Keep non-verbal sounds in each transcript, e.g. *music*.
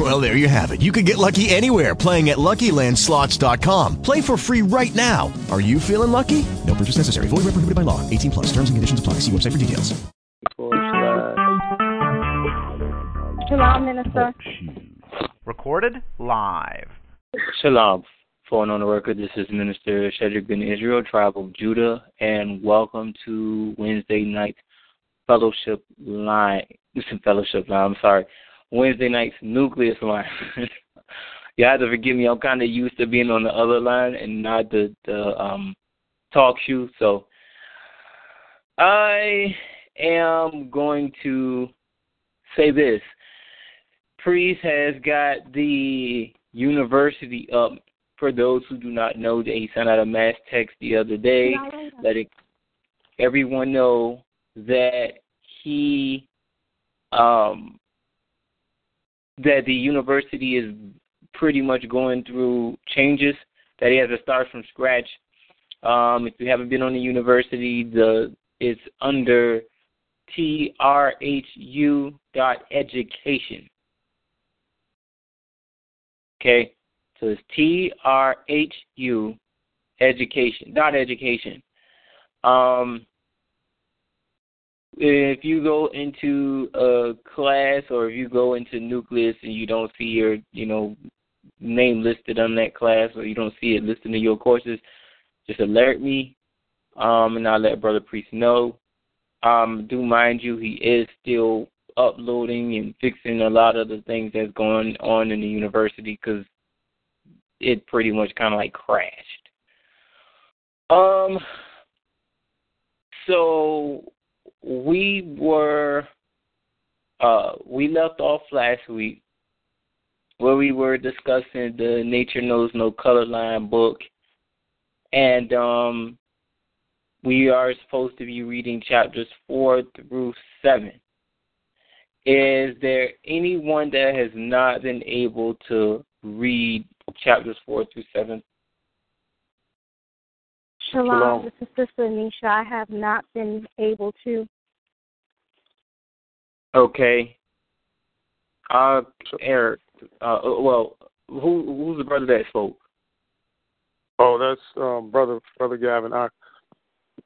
Well, there you have it. You can get lucky anywhere playing at LuckyLandSlots.com. Play for free right now. Are you feeling lucky? No purchase necessary. Void where prohibited by law. 18 plus. Terms and conditions apply. See website for details. Shalom, Minister. Recorded live. Shalom. Phone on the record. This is Minister Shedrick bin Israel, Tribe of Judah, and welcome to Wednesday night fellowship line. Listen, fellowship line. I'm sorry. Wednesday night's nucleus line. *laughs* you have to forgive me. I'm kind of used to being on the other line and not the the um talk shoe. So I am going to say this. Priest has got the university up for those who do not know, that he sent out a mass text the other day letting everyone know that he um that the university is pretty much going through changes that he has to start from scratch. Um, if you haven't been on the university, the it's under trhu dot education. Okay, so it's T R H U education dot education. Um, if you go into a class or if you go into nucleus and you don't see your you know name listed on that class or you don't see it listed in your courses, just alert me, um, and I'll let Brother Priest know. Um, do mind you, he is still uploading and fixing a lot of the things that's going on in the university because it pretty much kind of like crashed. Um, so we were uh we left off last week where we were discussing the Nature Knows No Color Line book and um we are supposed to be reading chapters four through seven. Is there anyone that has not been able to read chapters four through seven? Shalom. Shalom. This is Sister Anisha. I have not been able to. Okay. Uh, Eric. Uh, well, who who's the brother that spoke? Oh, that's um, brother brother Gavin. I,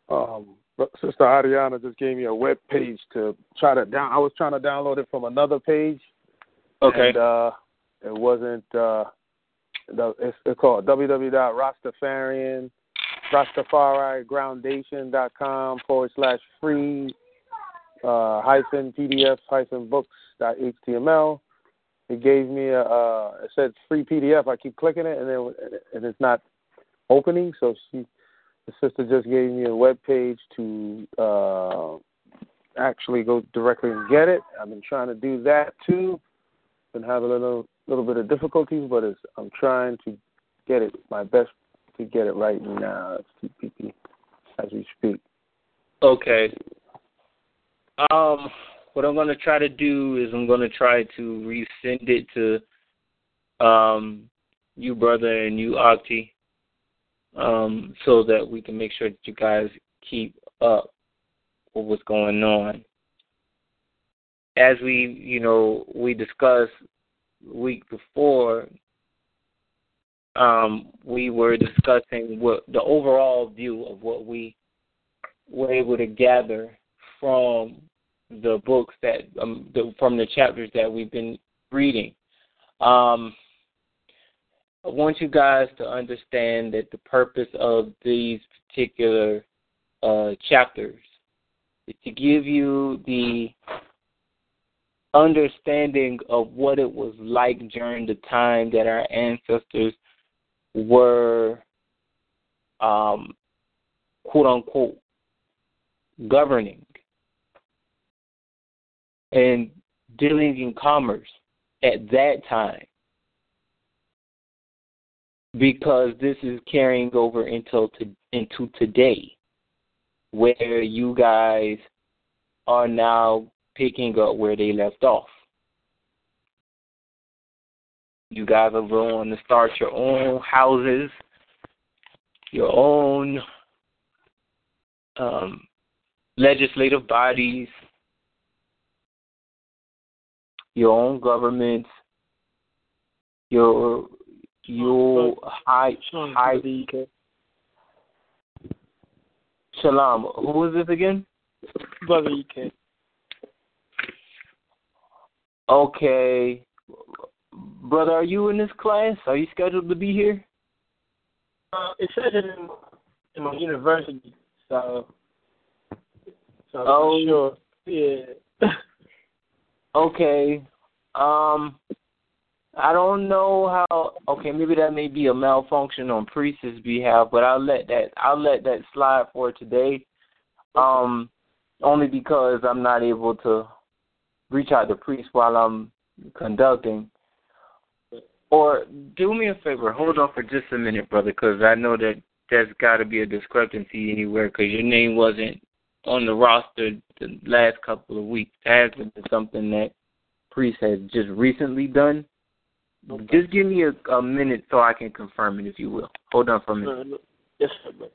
um, Sister Ariana just gave me a web page to try to down. I was trying to download it from another page. Okay. And, uh, it wasn't. Uh, the, it's, it's called www.rastafarian rastafarigroundation.com forward slash free uh, hyphen pdf hyphen books dot html. It gave me a. Uh, it said free PDF. I keep clicking it and then and it's not opening. So she, the sister, just gave me a web page to uh, actually go directly and get it. I've been trying to do that too. Been having a little little bit of difficulties, but it's, I'm trying to get it my best to get it right now. TPP as we speak. Okay. Um, what I'm gonna try to do is I'm gonna try to resend it to um you brother and you Akti, um, so that we can make sure that you guys keep up with what's going on. As we, you know, we discussed week before, um, we were discussing what the overall view of what we were able to gather from the books that um, the, from the chapters that we've been reading. Um, I want you guys to understand that the purpose of these particular uh, chapters is to give you the understanding of what it was like during the time that our ancestors were, um, quote unquote, governing and dealing in commerce at that time because this is carrying over until to, into today where you guys are now picking up where they left off. You guys are going to start your own houses, your own um, legislative bodies, your own governments, your your high high Shalom. Who is this again? Brother EK. Okay. Brother, are you in this class? Are you scheduled to be here? Uh, it says it in, in my university, so so Oh. sure. Yeah. *laughs* Okay. Um I don't know how okay, maybe that may be a malfunction on Priest's behalf, but I'll let that I'll let that slide for today. Um only because I'm not able to reach out to Priest while I'm conducting. Or do me a favor, hold on for just a minute, brother, because I know that there's got to be a discrepancy anywhere because your name wasn't on the roster the last couple of weeks. That has been something that Priest has just recently done. Just give me a, a minute so I can confirm it, if you will. Hold on for a minute. Yes, sir.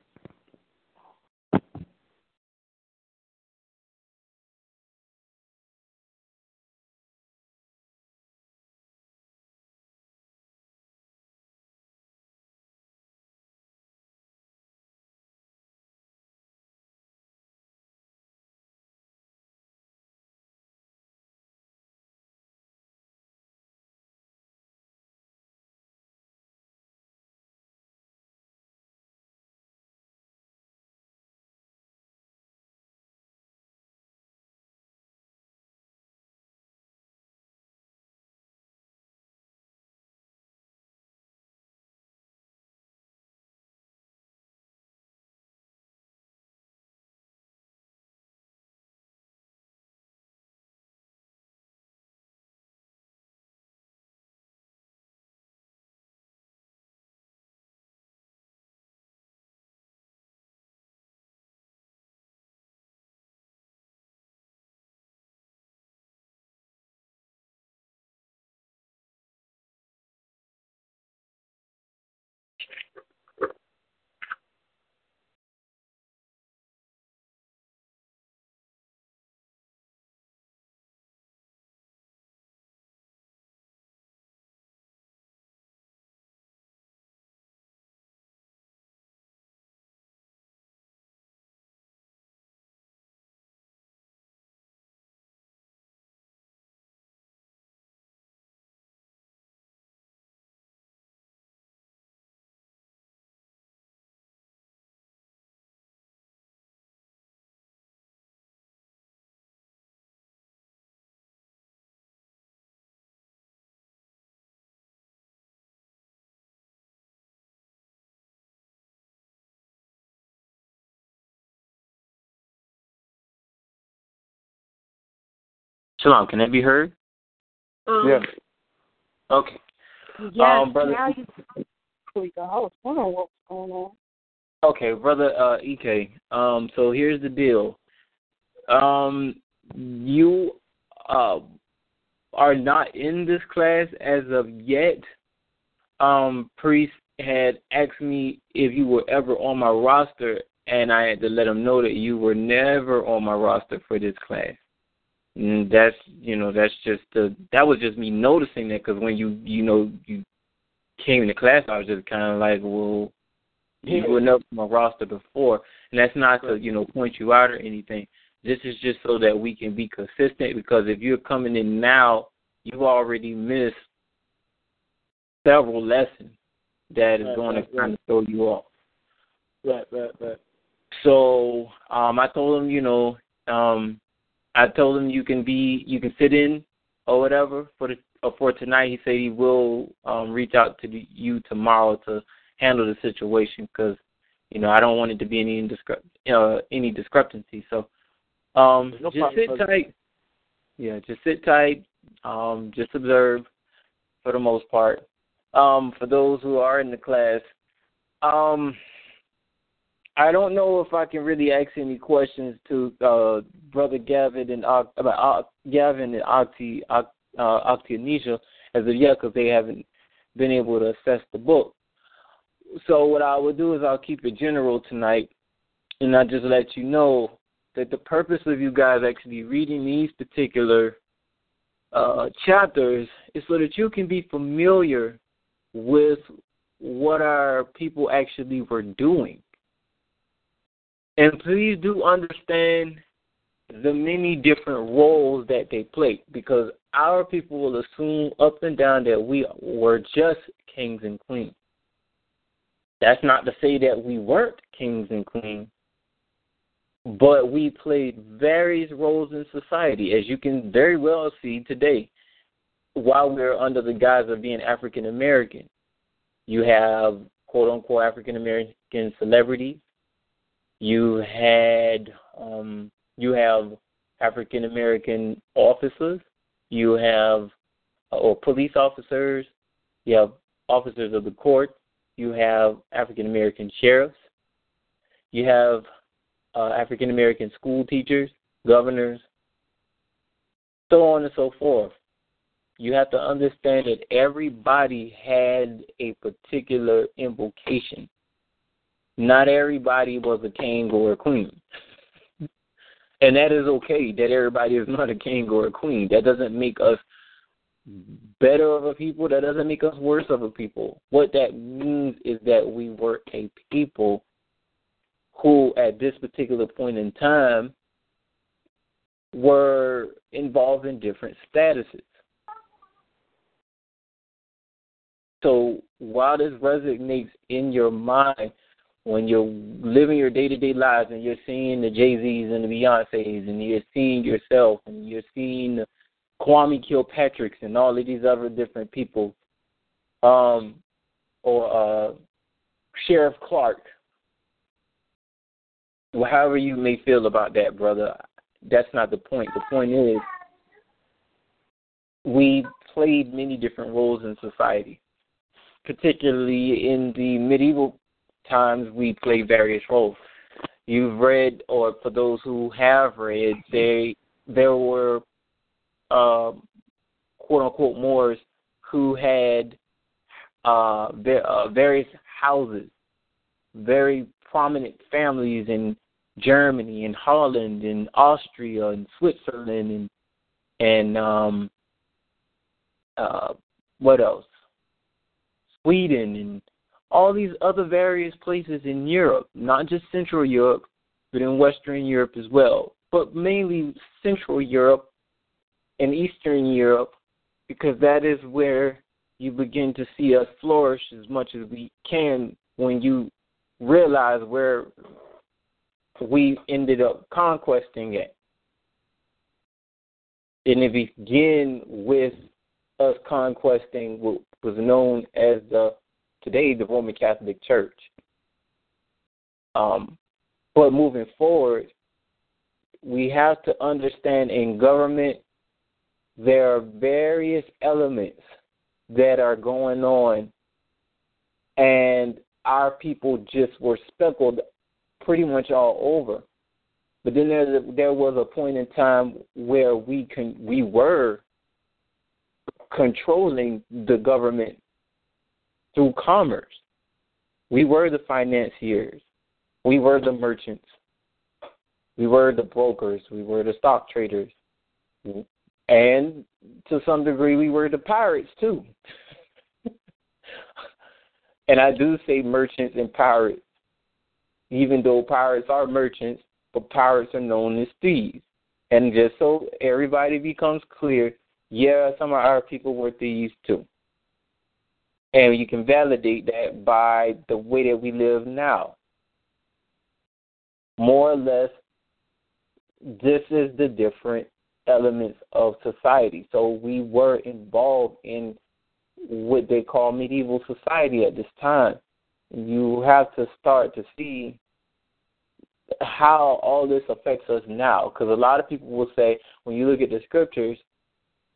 Brother. Shalom, can that be heard? Yes. Okay. Yeah, Um, brother- now you we the host. I don't know what's going on. Okay, brother uh, Ek. Um, so here's the deal. Um, you uh, are not in this class as of yet. Um, priest had asked me if you were ever on my roster, and I had to let him know that you were never on my roster for this class. And that's you know that's just the that was just me noticing that because when you you know you came into class, I was just kind of like, well, you were on my roster before, and that's not to you know point you out or anything. This is just so that we can be consistent. Because if you're coming in now, you've already missed several lessons that is Right, going right, to kind of throw you off. Right, right, right. So um, I told him, you know, um, I told him you can be, you can sit in or whatever for the uh, for tonight. He said he will um, reach out to the, you tomorrow to handle the situation because you know I don't want it to be any indiscre- uh, any discrepancy. So um, No just sit tight. Yeah, just sit tight. Um, just observe for the most part. Um, for those who are in the class, um, I don't know if I can really ask any questions to uh, brother Gavin and uh, about uh, Gavin and Octi uh, as of yet because they haven't been able to assess the book. So what I will do is I'll keep it general tonight, and I just let you know that the purpose of you guys actually reading these particular uh, chapters is so that you can be familiar with what our people actually were doing. And please do understand the many different roles that they played because our people will assume up and down that we were just kings and queens. That's not to say that we weren't kings and queens, but we played various roles in society, as you can very well see today, while we're under the guise of being African American. You have quote unquote African American celebrities. You had um, you have African American officers. You have uh, or police officers. You have officers of the court. You have African American sheriffs. You have uh, African American school teachers, governors, so on and so forth. You have to understand that everybody had a particular invocation. Not everybody was a king or a queen. and that is okay that everybody is not a king or a queen. That doesn't make us better of a people. That doesn't make us worse of a people. What that means is that we were a people who, at this particular point in time, were involved in different statuses. So while this resonates in your mind, when you're living your day to day lives and you're seeing the Jay Z's and the Beyonce's and you're seeing yourself and you're seeing Kwame Kilpatrick's and all of these other different people, um, or uh, Sheriff Clarke, well, however you may feel about that, brother, that's not the point. The point is we played many different roles in society. Particularly in the medieval times, we play various roles. You've read, or for those who have read, they there were uh, quote unquote Moors who had uh, uh, various houses, very prominent families in Germany and Holland and Austria and Switzerland and and um uh what else? Sweden and all these other various places in Europe, not just Central Europe, but in Western Europe as well, but mainly Central Europe and Eastern Europe, because that is where you begin to see us flourish as much as we can when you realize where we ended up conquesting it. And it began with us conquesting what was known as the today the Roman Catholic Church. Um, but moving forward, we have to understand in government there are various elements that are going on, and our people just were speckled pretty much all over. But then there there was a point in time where we can we were controlling the government through commerce. We were the financiers. We were the merchants. We were the brokers. We were the stock traders. And to some degree, we were the pirates too. *laughs* and I do say merchants and pirates, even though pirates are merchants, but pirates are known as thieves. And just so everybody becomes clear, yeah, some of our people were thieves too. And you can validate that by the way that we live now. More or less, this is the different elements of society. So we were involved in what they call medieval society at this time. You have to start to see how all this affects us now. Because a lot of people will say, when you look at the scriptures,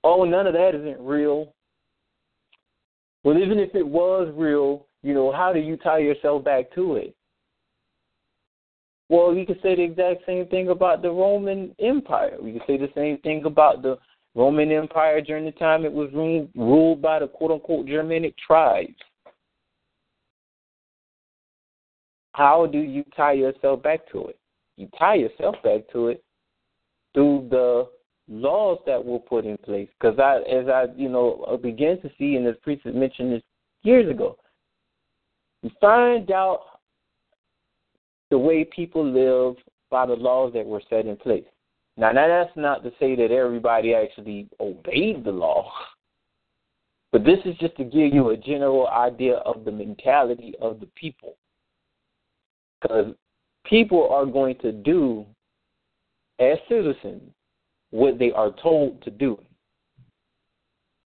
oh, none of that isn't real. Well, even if it was real, you know, how do you tie yourself back to it? Well, you could say the exact same thing about the Roman Empire. You could say the same thing about the Roman Empire during the time it was ruled by the quote unquote Germanic tribes. How do you tie yourself back to it? You tie yourself back to it through the laws that were put in place. Because I, as I, you know, uh, began to see, and as priest mentioned this years ago, you find out the way people live by the laws that were set in place. Now, now that's not to say that everybody actually obeyed the law, but this is just to give you a general idea of the mentality of the people. Because people are going to do, as citizens, what they are told to do.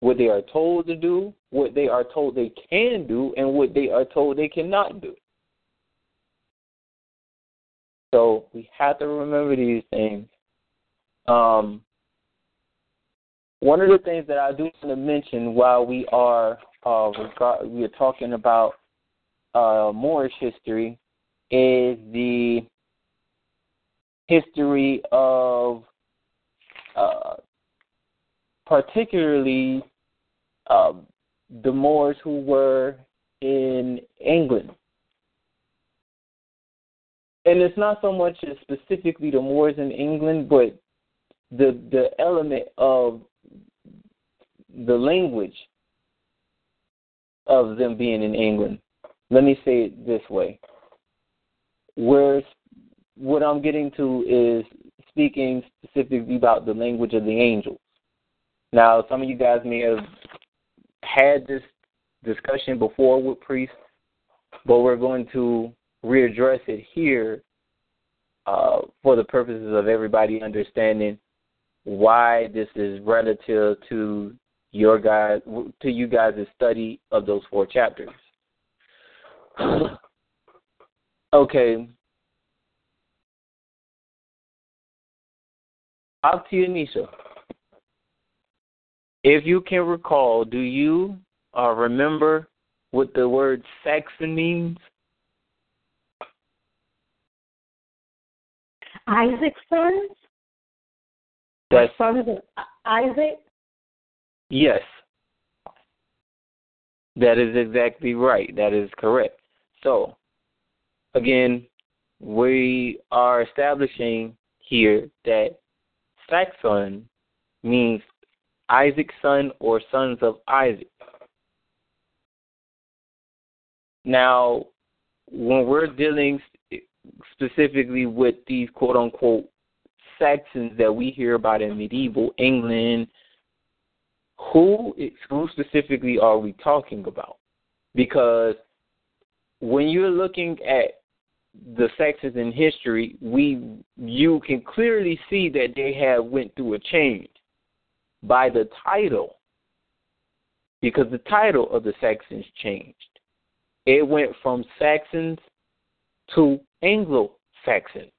What they are told to do, what they are told they can do, and what they are told they cannot do. So we have to remember these things. Um, one of the things that I do want to mention while we are uh, regard, we are talking about uh, Moorish history is the history of uh, particularly uh, the Moors who were in England and it's not so much as specifically the Moors in England, but the the element of the language of them being in England. Let me say it this way. Where what I'm getting to is speaking specifically about the language of the angels. Now, some of you guys may have had this discussion before with priests, but we're going to readdress it here uh, for the purposes of everybody understanding why this is relative to your guys to you guys' study of those four chapters. *clears throat* okay. Up to you, Nisha. If you can recall, do you uh, remember what the word Saxon means? Isaac's sons? That's sons of Isaac? Yes. That is exactly right. That is correct. So, again, we are establishing here that Saxon means Isaac's son or sons of Isaac. Now, when we're dealing specifically with these quote unquote Saxons that we hear about in medieval England, who who specifically are we talking about? Because when you're looking at the Saxons in history, we you can clearly see that they have went through a change by the title, because the title of the Saxons changed. It went from Saxons to Anglo Saxon.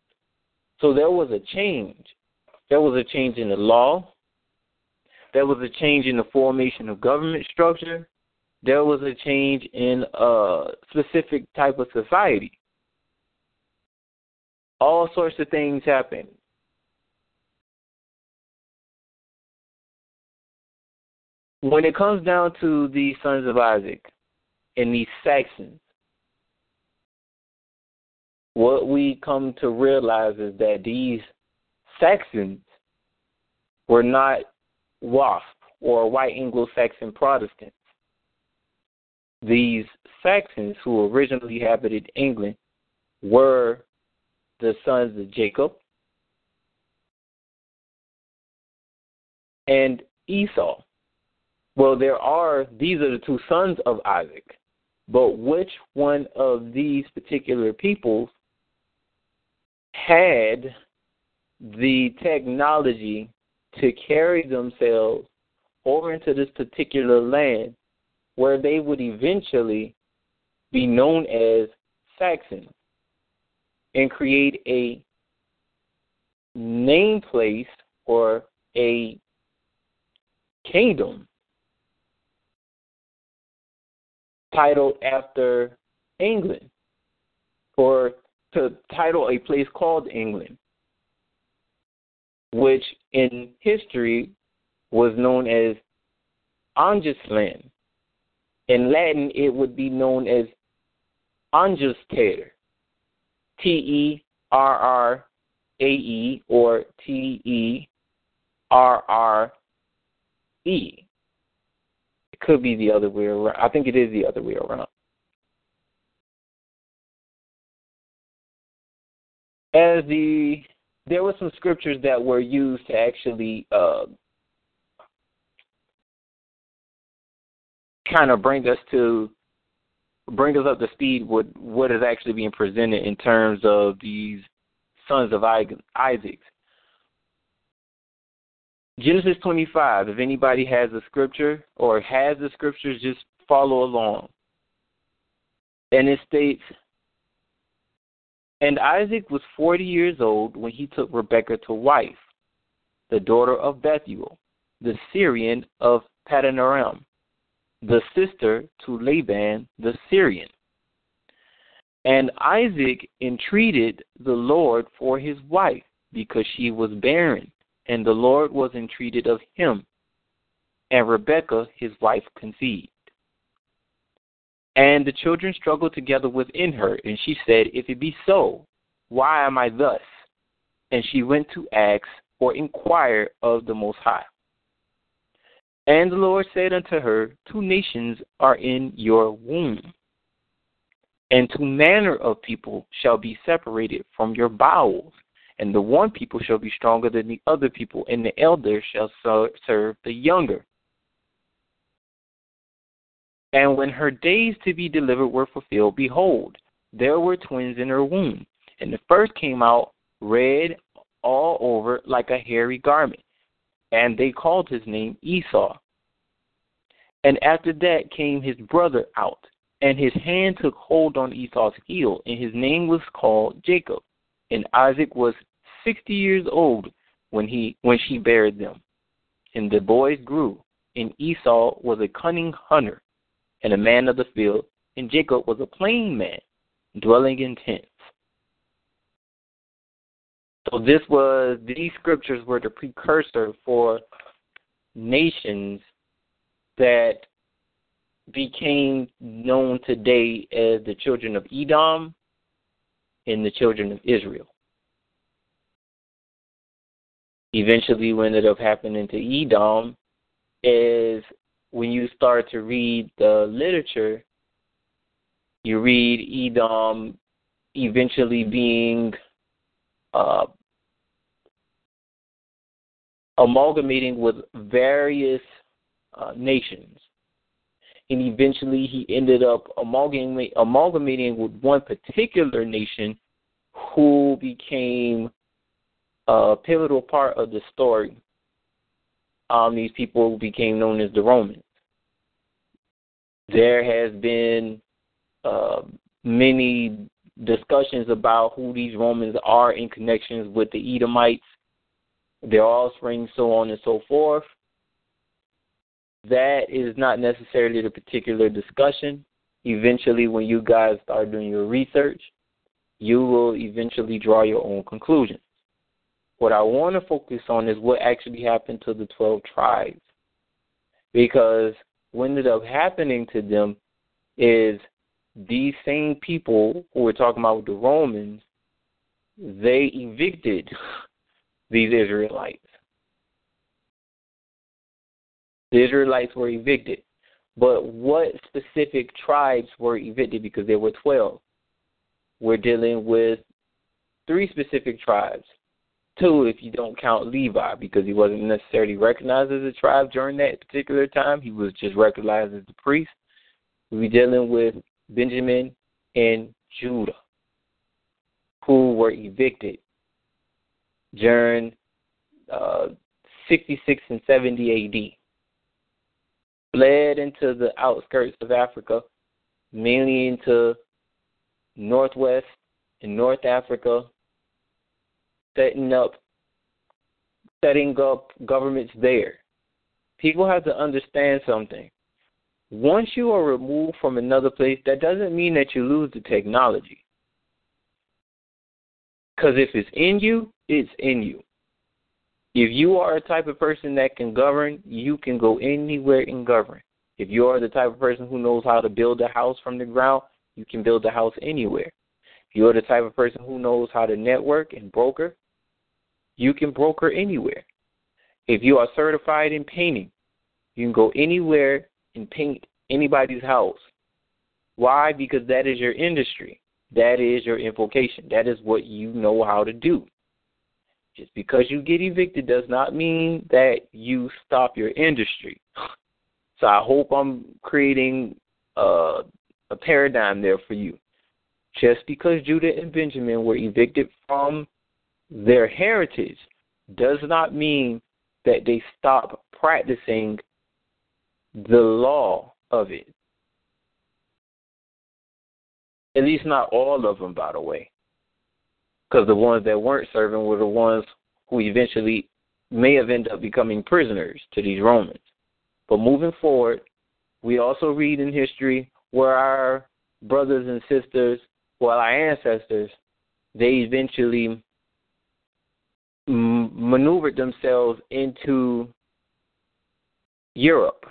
So there was a change. There was a change in the law. There was a change in the formation of government structure. There was a change in a specific type of society. All sorts of things happen. When it comes down to the sons of Isaac and these Saxons, what we come to realize is that these Saxons were not WASP or white Anglo Saxon Protestants. These Saxons who originally inhabited England were the sons of Jacob and Esau. Well, there are, these are the two sons of Isaac, but which one of these particular peoples had the technology to carry themselves over into this particular land where they would eventually be known as Saxons and create a name place or a kingdom titled after England or to title a place called England, which in history was known as Angisland. In Latin, it would be known as Angelster, T E R R A E or T E R R E. It could be the other way around. I think it is the other way around. As the there were some scriptures that were used to actually uh, kind of bring us to bring us up to speed with what is actually being presented in terms of these sons of Isaac. Genesis 25, if anybody has a scripture or has the scriptures, just follow along. And it states, And Isaac was 40 years old when he took Rebekah to wife, the daughter of Bethuel, the Syrian of Padanaram, the sister to Laban the Syrian. And Isaac entreated the Lord for his wife because she was barren, and the Lord was entreated of him. And Rebekah his wife conceived. And the children struggled together within her, and she said, If it be so, why am I thus? And she went to ask or inquire of the Most High. And the Lord said unto her, Two nations are in your womb, and two manner of people shall be separated from your bowels, and the one people shall be stronger than the other people, and the elder shall serve the younger. And when her days to be delivered were fulfilled, behold, there were twins in her womb, and the first came out red all over like a hairy garment and they called his name Esau. And after that came his brother out, and his hand took hold on Esau's heel, and his name was called Jacob. And Isaac was sixty years old when he when she buried them. And the boys grew, and Esau was a cunning hunter, and a man of the field, and Jacob was a plain man, dwelling in tents. So this was these scriptures were the precursor for nations that became known today as the children of Edom and the children of Israel. Eventually, what ended up happening to Edom is when you start to read the literature, you read Edom eventually being uh, amalgamating with various uh, nations. And eventually he ended up amalgamating, with one particular nation who became a pivotal part of the story. Um, these people became known as the Romans. There has been uh, many discussions about who these Romans are in connections with the Edomites, their offspring, so on and so forth. That is not necessarily the particular discussion. Eventually, when you guys start doing your research, you will eventually draw your own conclusions. What I want to focus on is what actually happened to the 12 tribes. Because what ended up happening to them is these same people who we're talking about with the Romans, they evicted these Israelites. The Israelites were evicted. But what specific tribes were evicted? Because there were 12. We're dealing with three specific tribes. Two, if you don't count Levi, because he wasn't necessarily recognized as a tribe during that particular time. He was just recognized as the priest. We're dealing with Benjamin, and Judah, who were evicted during uh, 66 and 70 AD. Fled into the outskirts of Africa, mainly into Northwest and North Africa, setting up setting up governments there. People have to understand something once you are removed from another place, that doesn't mean that you lose the technology. Because if it's in you, it's in you. If you are a type of person that can govern, you can go anywhere and govern. If you are the type of person who knows how to build a house from the ground, you can build a house anywhere. If you are the type of person who knows how to network and broker, you can broker anywhere. If you are certified in painting, you can go anywhere and paint anybody's house. Why? Because that is your industry. That is your invocation. That is what you know how to do. Just because you get evicted does not mean that you stop your industry. So I hope I'm creating a, a paradigm there for you. Just because Judah and Benjamin were evicted from their heritage does not mean that they stop practicing the law of it. At least not all of them, by the way. Because the ones that weren't serving were the ones who eventually may have ended up becoming prisoners to these Romans. But moving forward, we also read in history where our brothers and sisters, well, our ancestors, they eventually maneuvered themselves into Europe,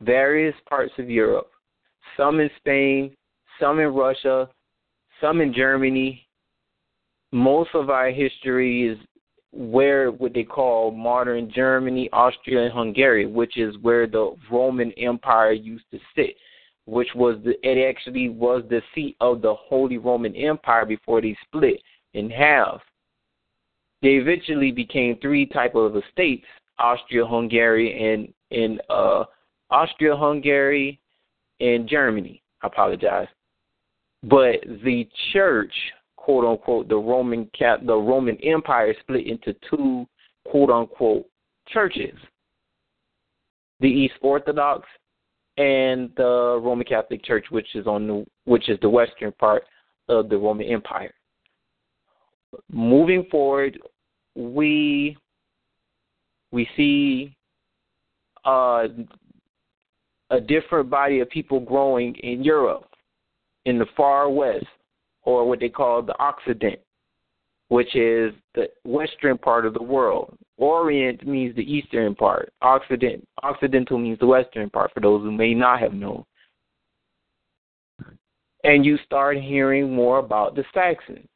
various parts of Europe, some in Spain, some in Russia, some in Germany. Most of our history is where what they call modern Germany, Austria, and Hungary, which is where the Roman Empire used to sit, which was the it actually was the seat of the Holy Roman Empire before they split in half. They eventually became three type of states: Austria, Hungary, and in uh, Austria, Hungary, and Germany. I apologize. But the church, quote unquote, the Roman the Roman Empire split into two quote unquote churches. The East Orthodox and the Roman Catholic Church, which is on the which is the western part of the Roman Empire. Moving forward, we we see uh, a different body of people growing in Europe in the far west, or what they call the Occident, which is the western part of the world. Orient means the eastern part. Occident, Occidental means the western part. For those who may not have known, and you start hearing more about the Saxons.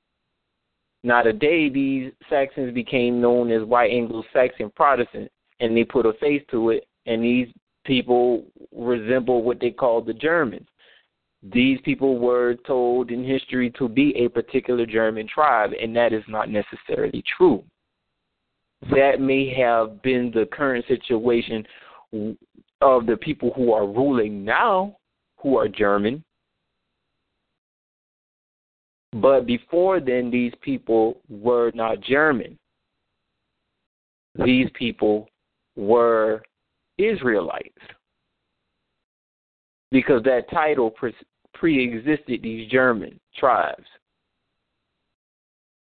Now, today, these Saxons became known as white Anglo-Saxon Protestants, and they put a face to it, and these people resemble what they call the Germans. These people were told in history to be a particular German tribe, and that is not necessarily true. That may have been the current situation of the people who are ruling now, who are German. But before then, these people were not German. These people were Israelites because that title pre existed these German tribes.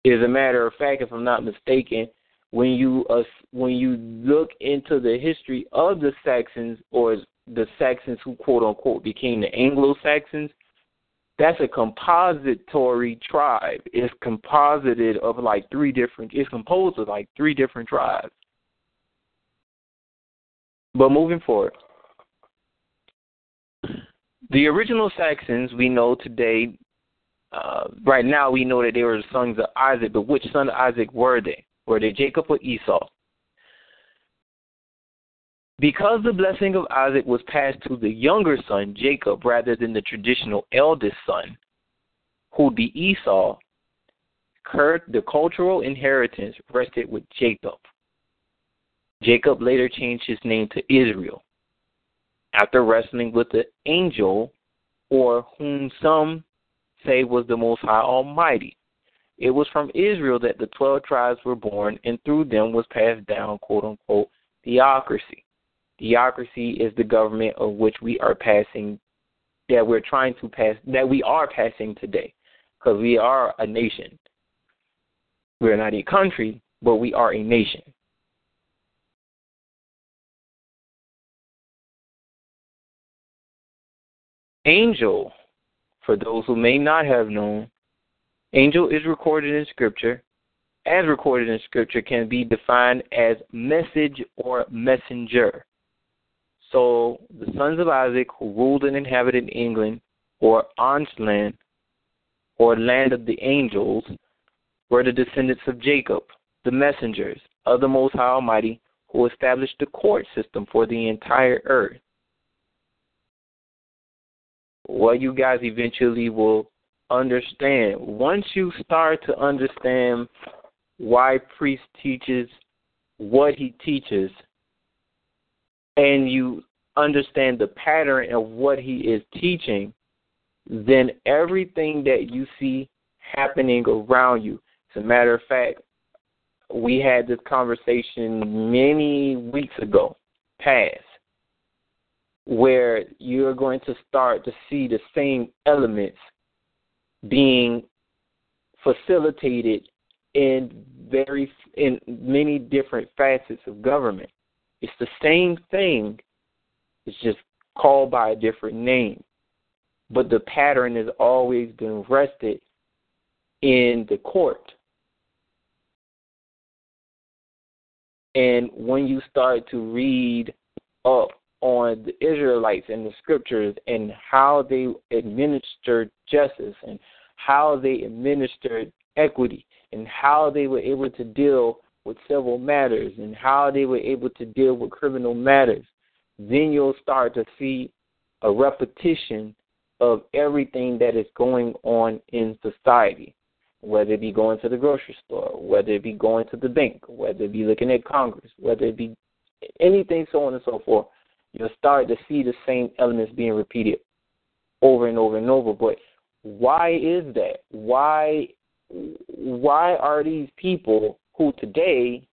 As a matter of fact, if I'm not mistaken, when you uh, when you look into the history of the Saxons or the Saxons who quote unquote became the Anglo Saxons, that's a compository tribe. It's composited of like three different. It's composed of like three different tribes. But moving forward, the original Saxons we know today, uh, right now we know that they were the sons of Isaac, but which son of Isaac were they? Were they Jacob or Esau? Because the blessing of Isaac was passed to the younger son, Jacob, rather than the traditional eldest son, who'd be Esau, the cultural inheritance rested with Jacob. Jacob later changed his name to Israel after wrestling with the angel, or whom some say was the Most High Almighty. It was from Israel that the 12 tribes were born, and through them was passed down, quote unquote, theocracy. Theocracy is the government of which we are passing, that we're trying to pass, that we are passing today, because we are a nation. We're not a country, but we are a nation. Angel, for those who may not have known, Angel is recorded in Scripture. As recorded in Scripture, can be defined as message or messenger. So the sons of Isaac who ruled and inhabited England or Ansland or land of the angels were the descendants of Jacob, the messengers of the Most High Almighty who established the court system for the entire earth. What you guys eventually will understand. Once you start to understand why priest teaches what he teaches, and you understand the pattern of what he is teaching, then everything that you see happening around you. As a matter of fact, we had this conversation many weeks ago, past, where you're going to start to see the same elements being facilitated in very in many different facets of government. It's the same thing. It's just called by a different name. But the pattern has always been rested in the court. And when you start to read up on the Israelites and the scriptures and how they administered justice and how they administered equity and how they were able to deal with civil matters and how they were able to deal with criminal matters, then you'll start to see a repetition of everything that is going on in society, whether it be going to the grocery store, whether it be going to the bank, whether it be looking at Congress, whether it be anything, so on and so forth. You'll start to see the same elements being repeated over and over and over. But why is that? Why why are these people who today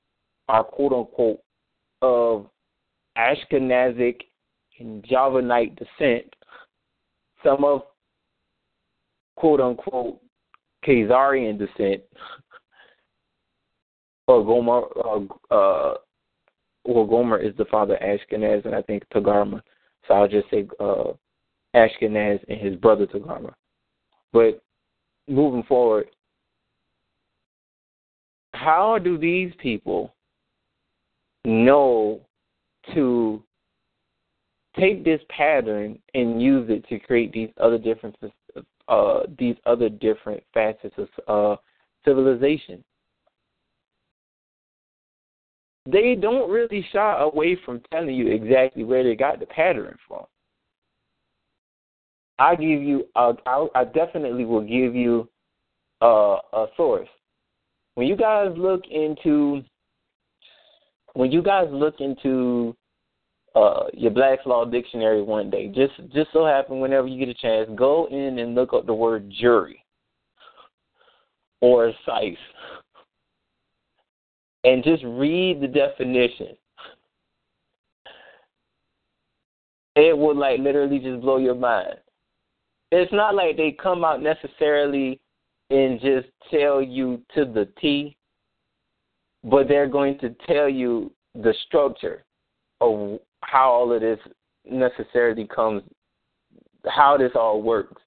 are quote unquote of Ashkenazic and Javanite descent, some of quote unquote Khazarian descent, or Gomer, uh, uh, well, Gomer is the father Ashkenaz, and I think Tagarma. So I'll just say uh, Ashkenaz and his brother Tagarma. But moving forward, how do these people know to take this pattern and use it to create these other different uh, these other different facets of uh, civilization? They don't really shy away from telling you exactly where they got the pattern from. I give you, I, I definitely will give you a source when you guys look into when you guys look into uh, your Black's Law Dictionary one day, just just so happen whenever you get a chance, go in and look up the word jury or size, and just read the definition. It would like literally just blow your mind. It's not like they come out necessarily and just tell you to the T, but they're going to tell you the structure of how all of this necessarily comes, how this all works.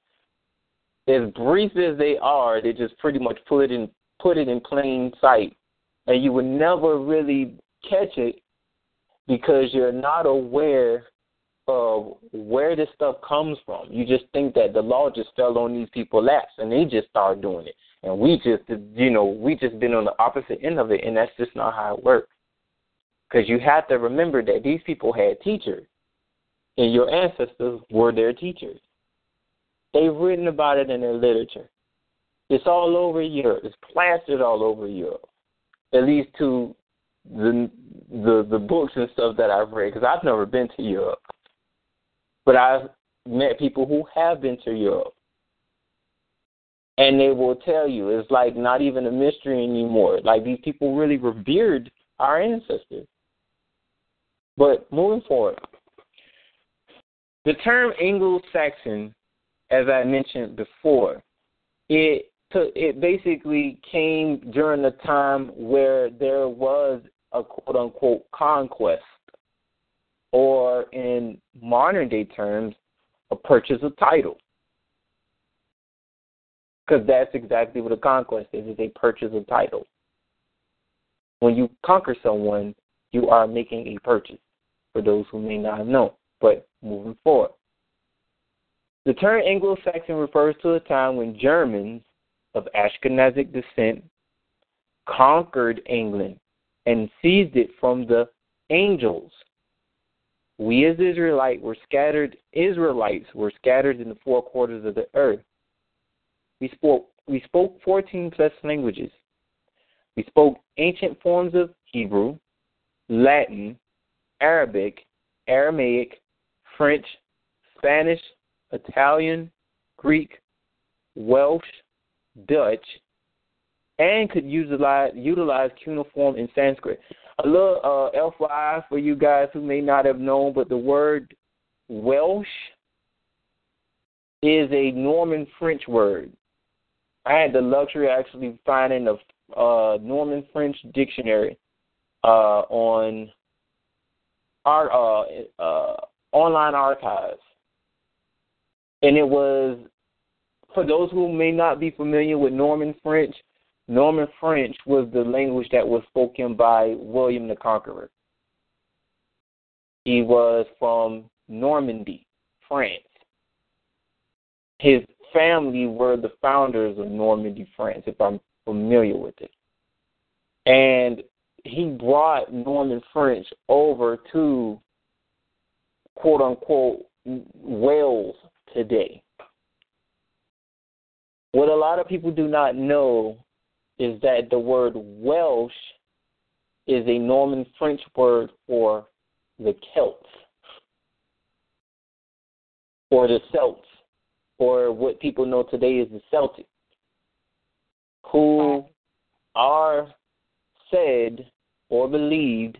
As brief as they are, they just pretty much put it in put it in plain sight, and you would never really catch it because you're not aware of where this stuff comes from. You just think that the law just fell on these people's laps and they just started doing it. And we just, you know, we just been on the opposite end of it, and that's just not how it works. Because you have to remember that these people had teachers, and your ancestors were their teachers. They've written about it in their literature. It's all over Europe. It's plastered all over Europe, at least to the the the books and stuff that I've read. Because I've never been to Europe, but I've met people who have been to Europe. And they will tell you it's like not even a mystery anymore. Like these people really revered our ancestors. But moving forward, the term Anglo-Saxon, as I mentioned before, it it basically came during the time where there was a quote unquote conquest or in modern day terms, a purchase of title. Because that's exactly what a conquest is, is a purchase of title. When you conquer someone, you are making a purchase, for those who may not known. But moving forward. The term Anglo Saxon refers to a time when Germans of Ashkenazic descent conquered England and seized it from the angels. We as Israelite were scattered Israelites were scattered in the four quarters of the earth. We spoke we spoke fourteen plus languages. We spoke ancient forms of Hebrew, Latin, Arabic, Aramaic, French, Spanish, Italian, Greek, Welsh, Dutch, and could utilize utilize cuneiform in Sanskrit. A little uh, FYI for you guys who may not have known, but the word Welsh is a Norman French word. I had the luxury of actually finding a uh, Norman French dictionary uh, on our uh, uh, online archives, and it was for those who may not be familiar with Norman French. Norman French was the language that was spoken by William the Conqueror. He was from Normandy, France. His family were the founders of Normandy, France, if I'm familiar with it. And he brought Norman French over to quote unquote Wales today. What a lot of people do not know is that the word Welsh is a Norman French word for the Celts or the Celts or what people know today is the Celtics who are said or believed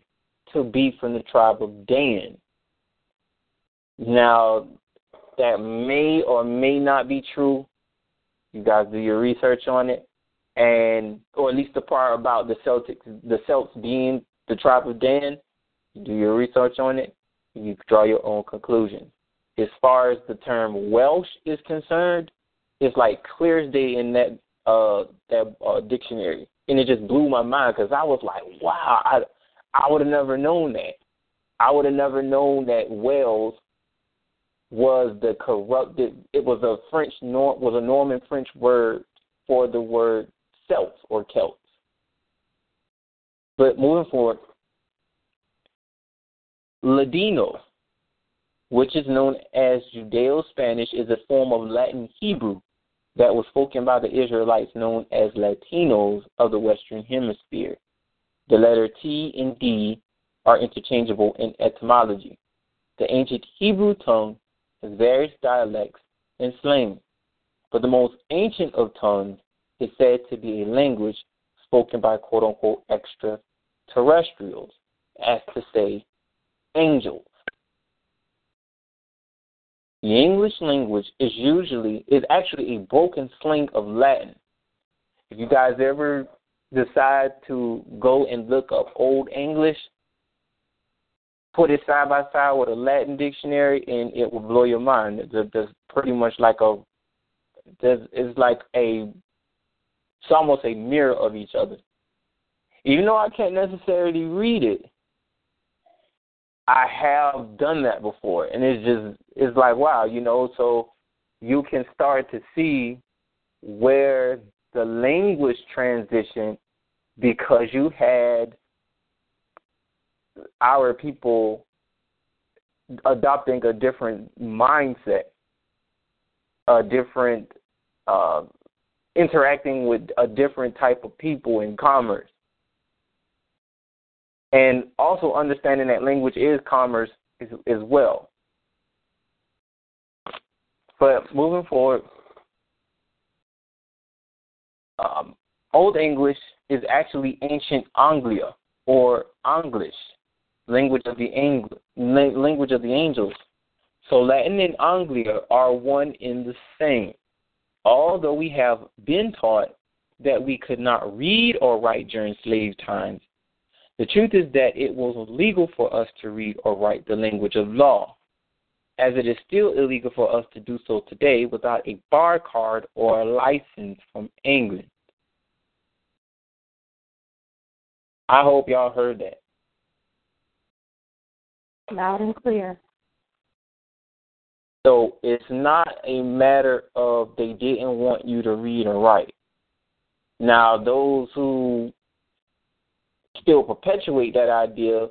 to be from the tribe of Dan. Now, that may or may not be true. You guys do your research on it, and or at least the part about the Celtics, the Celts being the tribe of Dan. You do your research on it. You draw your own conclusion. As far as the term Welsh is concerned, it's like clear as day in that uh that uh, dictionary, and it just blew my mind because I was like, wow, I I would have never known that. I would have never known that Wales was the corrupted. It was a French nor was a Norman French word for the word Celts or Celts. But moving forward, Ladino, which is known as Judeo Spanish, is a form of Latin Hebrew that was spoken by the Israelites known as Latinos of the Western Hemisphere. The letter T and D are interchangeable in etymology. The ancient Hebrew tongue various dialects and slang, but the most ancient of tongues is said to be a language spoken by quote unquote extraterrestrials, as to say, angels. The English language is usually is actually a broken slang of Latin. If you guys ever decide to go and look up Old English, put it side by side with a Latin dictionary, and it will blow your mind. There's pretty much like a there's it's like a it's almost a mirror of each other. Even though I can't necessarily read it, I have done that before, and it's just it's like wow, you know. So you can start to see where the language transition because you had our people adopting a different mindset, a different uh, interacting with a different type of people in commerce and also understanding that language is commerce as, as well. But moving forward, um, Old English is actually ancient Anglia or English, language of the Ang- language of the angels. So Latin and Anglia are one in the same. Although we have been taught that we could not read or write during slave times, the truth is that it was legal for us to read or write the language of law, as it is still illegal for us to do so today without a bar card or a license from England. I hope y'all heard that. Loud and clear. So it's not a matter of they didn't want you to read and write. Now, those who still perpetuate that idea,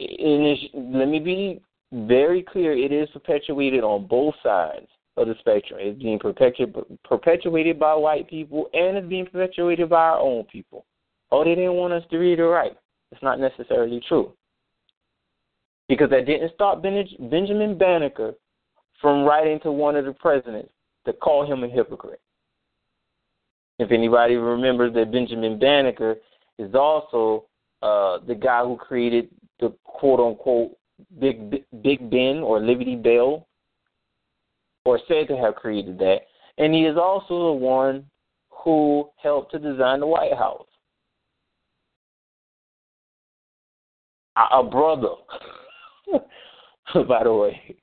and let me be very clear, it is perpetuated on both sides of the spectrum. It's being perpetuated by white people and it's being perpetuated by our own people. Oh, they didn't want us to read or write. It's not necessarily true. Because that didn't stop Benjamin Banneker from writing to one of the presidents to call him a hypocrite. If anybody remembers that Benjamin Banneker is also uh, the guy who created the quote unquote Big Big Ben or Liberty Bell, or said to have created that, and he is also the one who helped to design the White House. A, a brother, *laughs* by the way.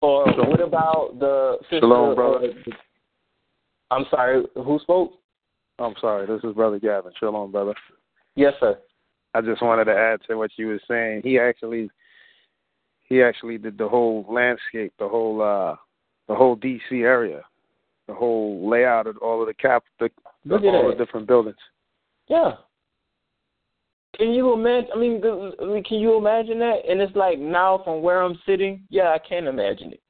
Or what about the sister? Shalom, brother. I'm sorry, who spoke? I'm sorry, this is Brother Gavin. Shalom, brother. Yes, sir. I just wanted to add to what you were saying. He actually he actually did the whole landscape, the whole uh the whole DC area, the whole layout of all of the cap the, the all that. the different buildings. Yeah. Can you imagine? I mean, can you imagine that? And it's like now from where I'm sitting, yeah, I can't imagine it.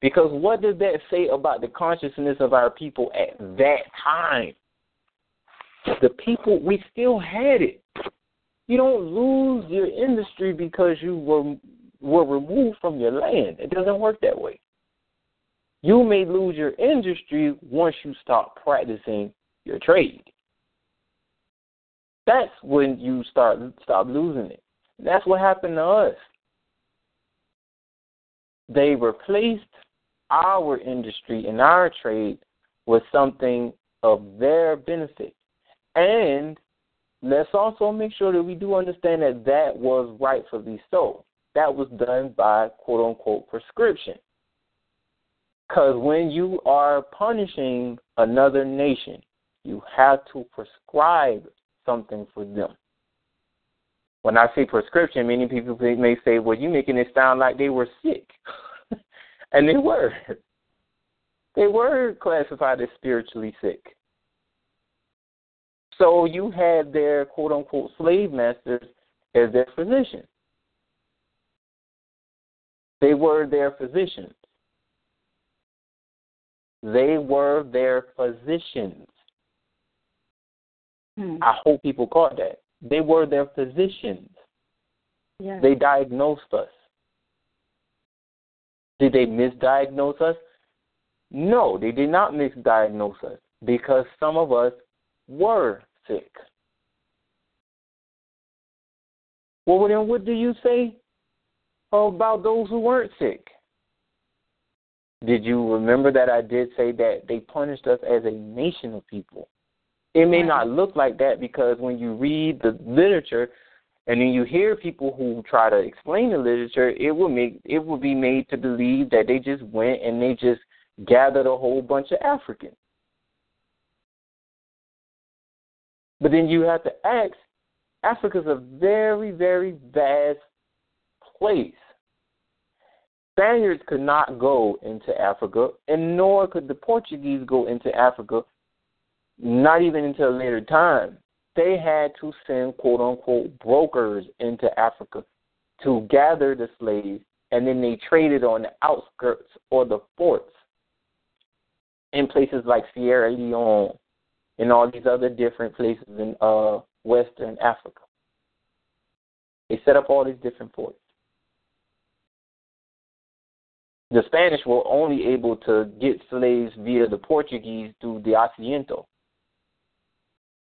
Because what does that say about the consciousness of our people at that time? The people, we still had it. You don't lose your industry because you were were removed from your land. It doesn't work that way. You may lose your industry once you start practicing your trade. That's when you start stop losing it. That's what happened to us. They replaced our industry and our trade with something of their benefit. And let's also make sure that we do understand that that was rightfully so. That was done by quote unquote prescription. Because when you are punishing another nation, you have to prescribe something for them. When I say prescription, many people may say, well, you're making it sound like they were sick. *laughs* and they were. They were classified as spiritually sick. So you had their quote unquote slave masters as their physicians. They were their physicians. They were their physicians. Hmm. I hope people caught that. They were their physicians. Yes. They diagnosed us. Did they misdiagnose us? No, they did not misdiagnose us because some of us were sick. Well, then what do you say about those who weren't sick? Did you remember that I did say that they punished us as a nation of people? It may not look like that because when you read the literature and then you hear people who try to explain the literature, it will make it will be made to believe that they just went and they just gathered a whole bunch of Africans. But then you have to ask Africa's a very, very vast place. Spaniards could not go into Africa, and nor could the Portuguese go into Africa, not even until a later time. They had to send quote unquote brokers into Africa to gather the slaves, and then they traded on the outskirts or the forts in places like Sierra Leone and all these other different places in uh, Western Africa. They set up all these different forts. The Spanish were only able to get slaves via the Portuguese through the Asiento,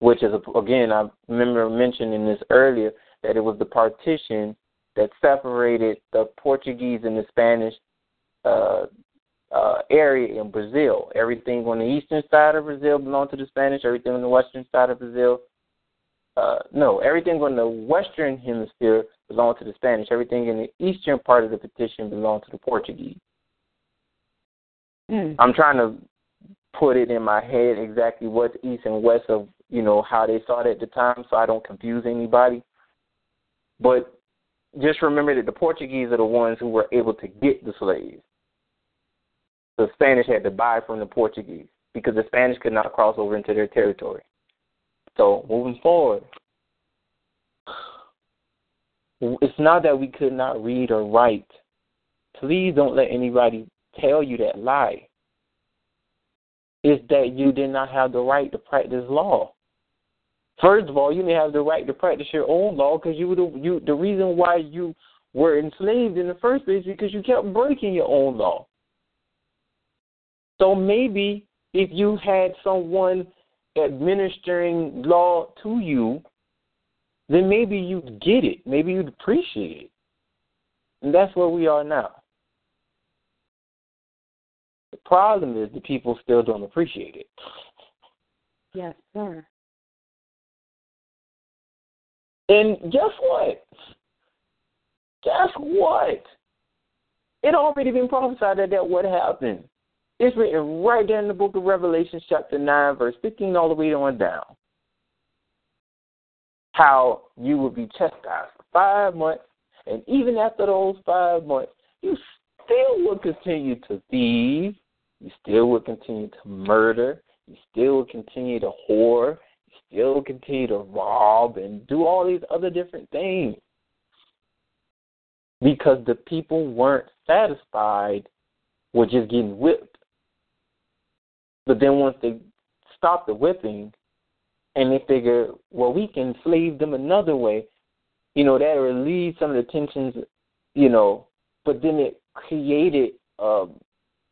which is, again, I remember mentioning this earlier, that it was the partition that separated the Portuguese and the Spanish uh, uh, area in Brazil. Everything on the eastern side of Brazil belonged to the Spanish. Everything on the western side of Brazil, uh, no, everything on the western hemisphere belonged to the Spanish. Everything in the eastern part of the petition belonged to the Portuguese. Mm. I'm trying to put it in my head exactly what's east and west of you know how they saw it at the time, so I don't confuse anybody. But just remember that the Portuguese are the ones who were able to get the slaves. The Spanish had to buy from the Portuguese because the Spanish could not cross over into their territory. So moving forward, it's not that we could not read or write. Please don't let anybody tell you that lie. It's that you did not have the right to practice law. First of all, you didn't have the right to practice your own law because you were the you the reason why you were enslaved in the first place is because you kept breaking your own law. So maybe if you had someone administering law to you, then maybe you'd get it. Maybe you'd appreciate it. And that's where we are now. The problem is the people still don't appreciate it. Yes, sir. And guess what? Guess what? It already been prophesied that that would happen. It's written right there in the book of Revelation, chapter 9, verse 15, all the way on down. How you will be chastised five months, and even after those five months, you still will continue to thieve, you still will continue to murder, you still will continue to whore, still continue to rob and do all these other different things. Because the people weren't satisfied with just getting whipped. But then once they stop the whipping and they figure, well, we can slave them another way, you know, that relieved some of the tensions, you know, but then it created um,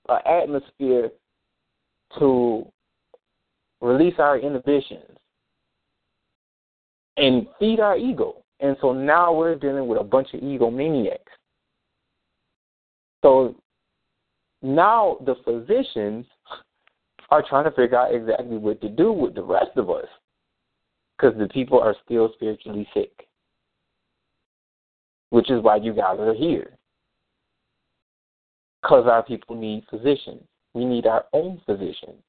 an atmosphere to release our inhibitions and feed our ego. And so now we're dealing with a bunch of egomaniacs. So now the physicians are trying to figure out exactly what to do with the rest of us because the people are still spiritually sick, which is why you guys are here. Because our people need physicians. We need our own physicians.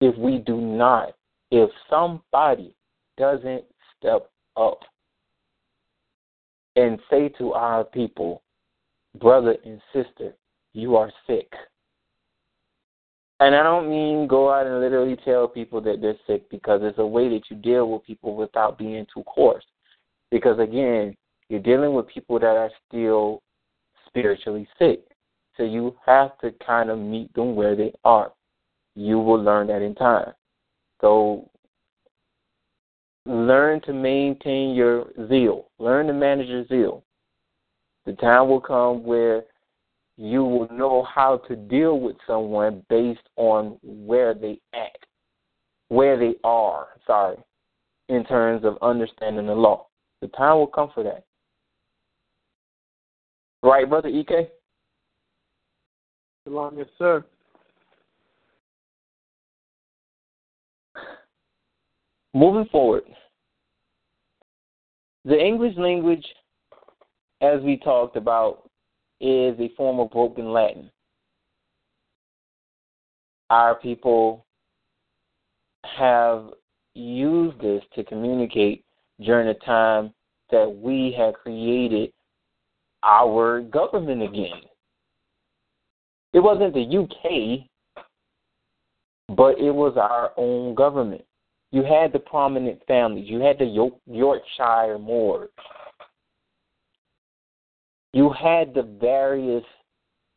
If we do not, if somebody doesn't step up and say to our people, brother and sister, you are sick. And I don't mean go out and literally tell people that they're sick because it's a way that you deal with people without being too coarse. Because again, you're dealing with people that are still spiritually sick. So you have to kind of meet them where they are. You will learn that in time. So learn to maintain your zeal. Learn to manage your zeal. The time will come where you will know how to deal with someone based on where they act, where they are, sorry, in terms of understanding the law. The time will come for that. Right, Brother EK? Yes, sir. Moving forward, the English language, as we talked about, is a form of broken Latin. Our people have used this to communicate during the time that we had created our government again. It wasn't the UK, but it was our own government. You had the prominent families. You had the Yorkshire Moors. You had the various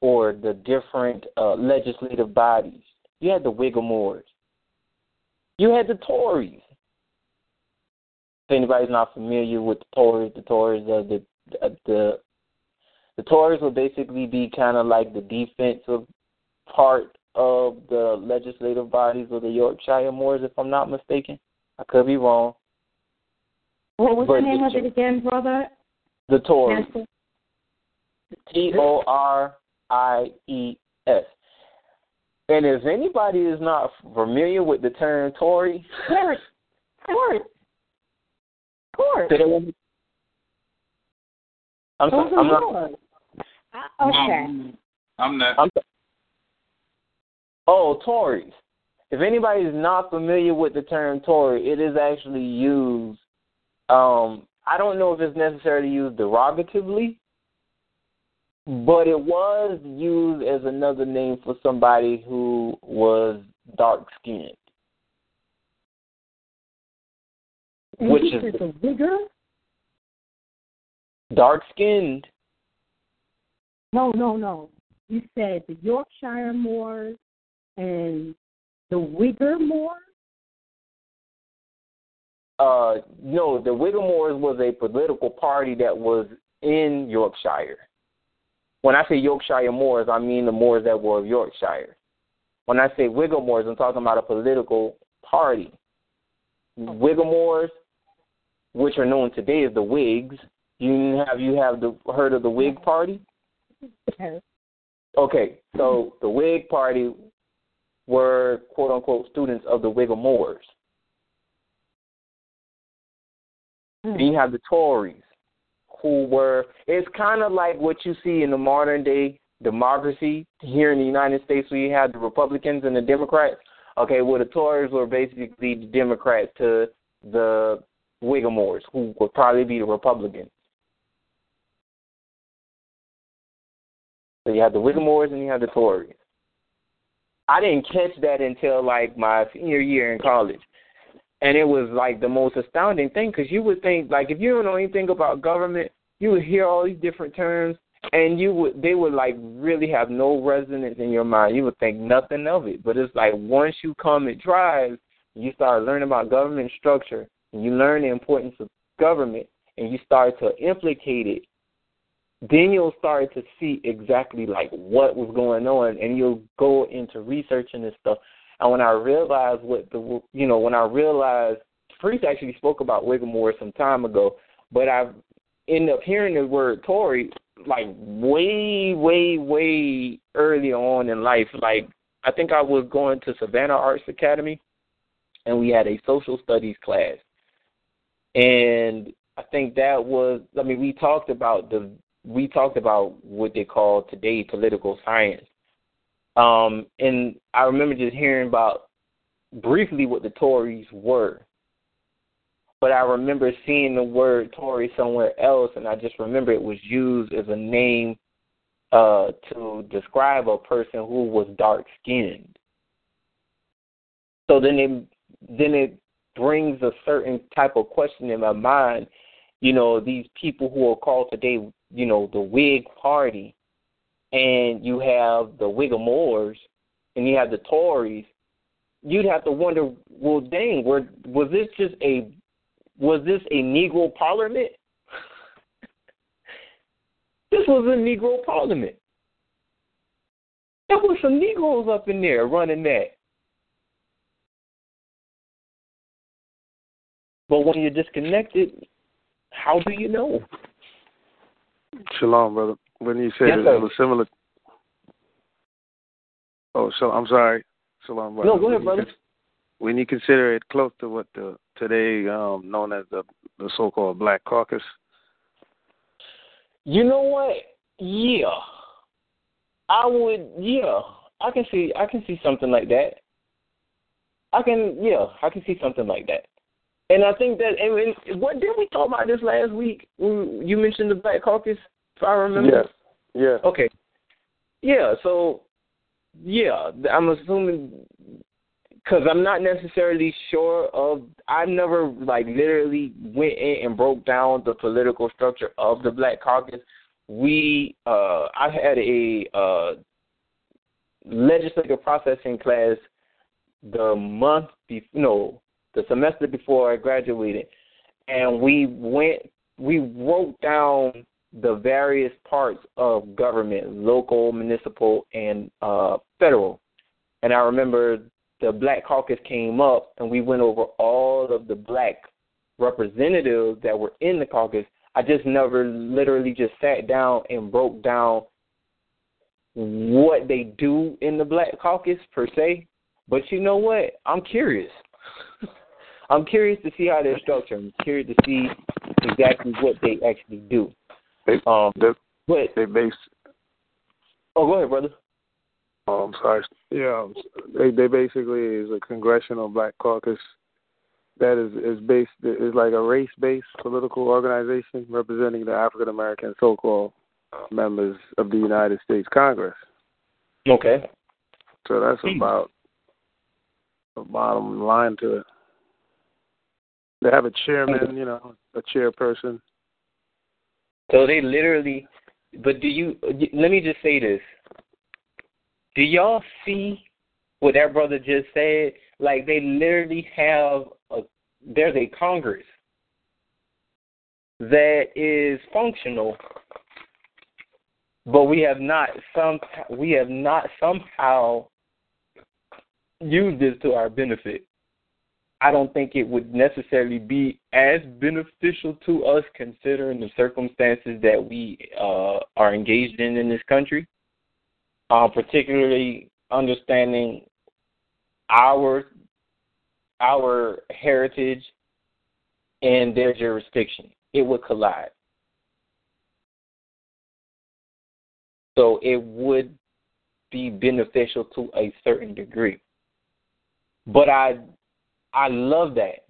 or the different uh, legislative bodies. You had the Whiggamores. You had the Tories. If anybody's not familiar with the Tories, the Tories are the the the, the Tories will basically be kind of like the defensive part of the legislative bodies of the Yorkshire Moors, if I'm not mistaken. I could be wrong. What was But the name the- of it again, brother? The Tories. Master? T O R I E S. And if anybody is not familiar with the term Tory, Tories. Tories. Tories. say that one- I'm, Those so, I'm not. Uh, okay. Um, I'm not. I'm so, oh, Tories. If anybody's not familiar with the term Tory, it is actually used. Um, I don't know if it's necessarily used derogatively, but it was used as another name for somebody who was dark skinned. Which is the vigor? dark skinned. No, no, no. You said the Yorkshire Moors and the Whiggamores? Uh, no, the Whiggamores was a political party that was in Yorkshire. When I say Yorkshire Moors, I mean the Moors that were of Yorkshire. When I say Whiggamores, I'm talking about a political party. Whiggamores, which are known today as the Whigs. You have you have the, heard of the Whig Party? Yes. Okay, so the Whig Party were quote unquote students of the Whiggamores. Hmm. Then you have the Tories, who were. It's kind of like what you see in the modern day democracy here in the United States, where you have the Republicans and the Democrats. Okay, well, the Tories were basically the Democrats to the Whiggamores, who would probably be the Republicans. So you have the Whiggamores and you have the Tories. I didn't catch that until like my senior year in college. And it was like the most astounding thing because you would think, like, if you don't know anything about government, you would hear all these different terms and you would they would like really have no resonance in your mind. You would think nothing of it. But it's like once you come and drive, you start learning about government structure and you learn the importance of government and you start to implicate it, then you'll start to see exactly like what was going on and you'll go into researching this stuff. And when I realized what the you know, when I realized Priest actually spoke about Whiggamore some time ago, but I ended up hearing the word Tory like way, way, way early on in life. Like I think I was going to Savannah Arts Academy and we had a social studies class. And I think that was I mean, we talked about the we talked about what they call today political science. Um, and I remember just hearing about briefly what the Tories were. But I remember seeing the word Tory somewhere else, and I just remember it was used as a name uh, to describe a person who was dark skinned. So then it then it brings a certain type of question in my mind. You know, these people who are called today, you know, the Whig Party, and you have the Whiggamores, and you have the Tories. You'd have to wonder, well, dang, were, was this just a was this a Negro Parliament? *laughs* this was a Negro Parliament. There were some Negroes up in there running that. But when you're disconnected, how do you know? Shalom, brother. When you said Yes, it, was similar. Oh, so I'm sorry. Shalom, brother. No, go ahead, When brother. When you consider it close to what the today um, known as the the so-called Black Caucus, You know what? Yeah. I would yeah. I can see I can see something like that. I can yeah, I can see something like that. And I think that and, and what did we talk about this last week? when You mentioned the Black Caucus, if I remember. yes, yes, Okay. Yeah, so yeah, I'm assuming because I'm not necessarily sure of. I never like literally went in and broke down the political structure of the Black Caucus. We, uh, I had a uh, legislative processing class the month, before, no, the semester before I graduated, and we went, we wrote down the various parts of government, local, municipal, and uh, federal. And I remember the Black Caucus came up, and we went over all of the black representatives that were in the caucus. I just never literally just sat down and broke down what they do in the Black Caucus per se. But you know what? I'm curious. *laughs* I'm curious to see how they're structured. I'm curious to see exactly what they actually do. They, Um, they, but they base. oh, go ahead, brother. Oh, I'm sorry. Yeah, they they basically is a congressional black caucus that is is based is like a race based political organization representing the African American so called members of the United States Congress. Okay. So that's Hmm. about the bottom line to it. They have a chairman, you know, a chairperson. So they literally, but do you? Let me just say this. Do y'all see what that brother just said? Like they literally have a there's a Congress that is functional, but we have not some we have not somehow used this to our benefit. I don't think it would necessarily be as beneficial to us considering the circumstances that we uh, are engaged in in this country, uh, particularly understanding our our heritage and their jurisdiction. It would collide. So it would be beneficial to a certain degree. But I I love that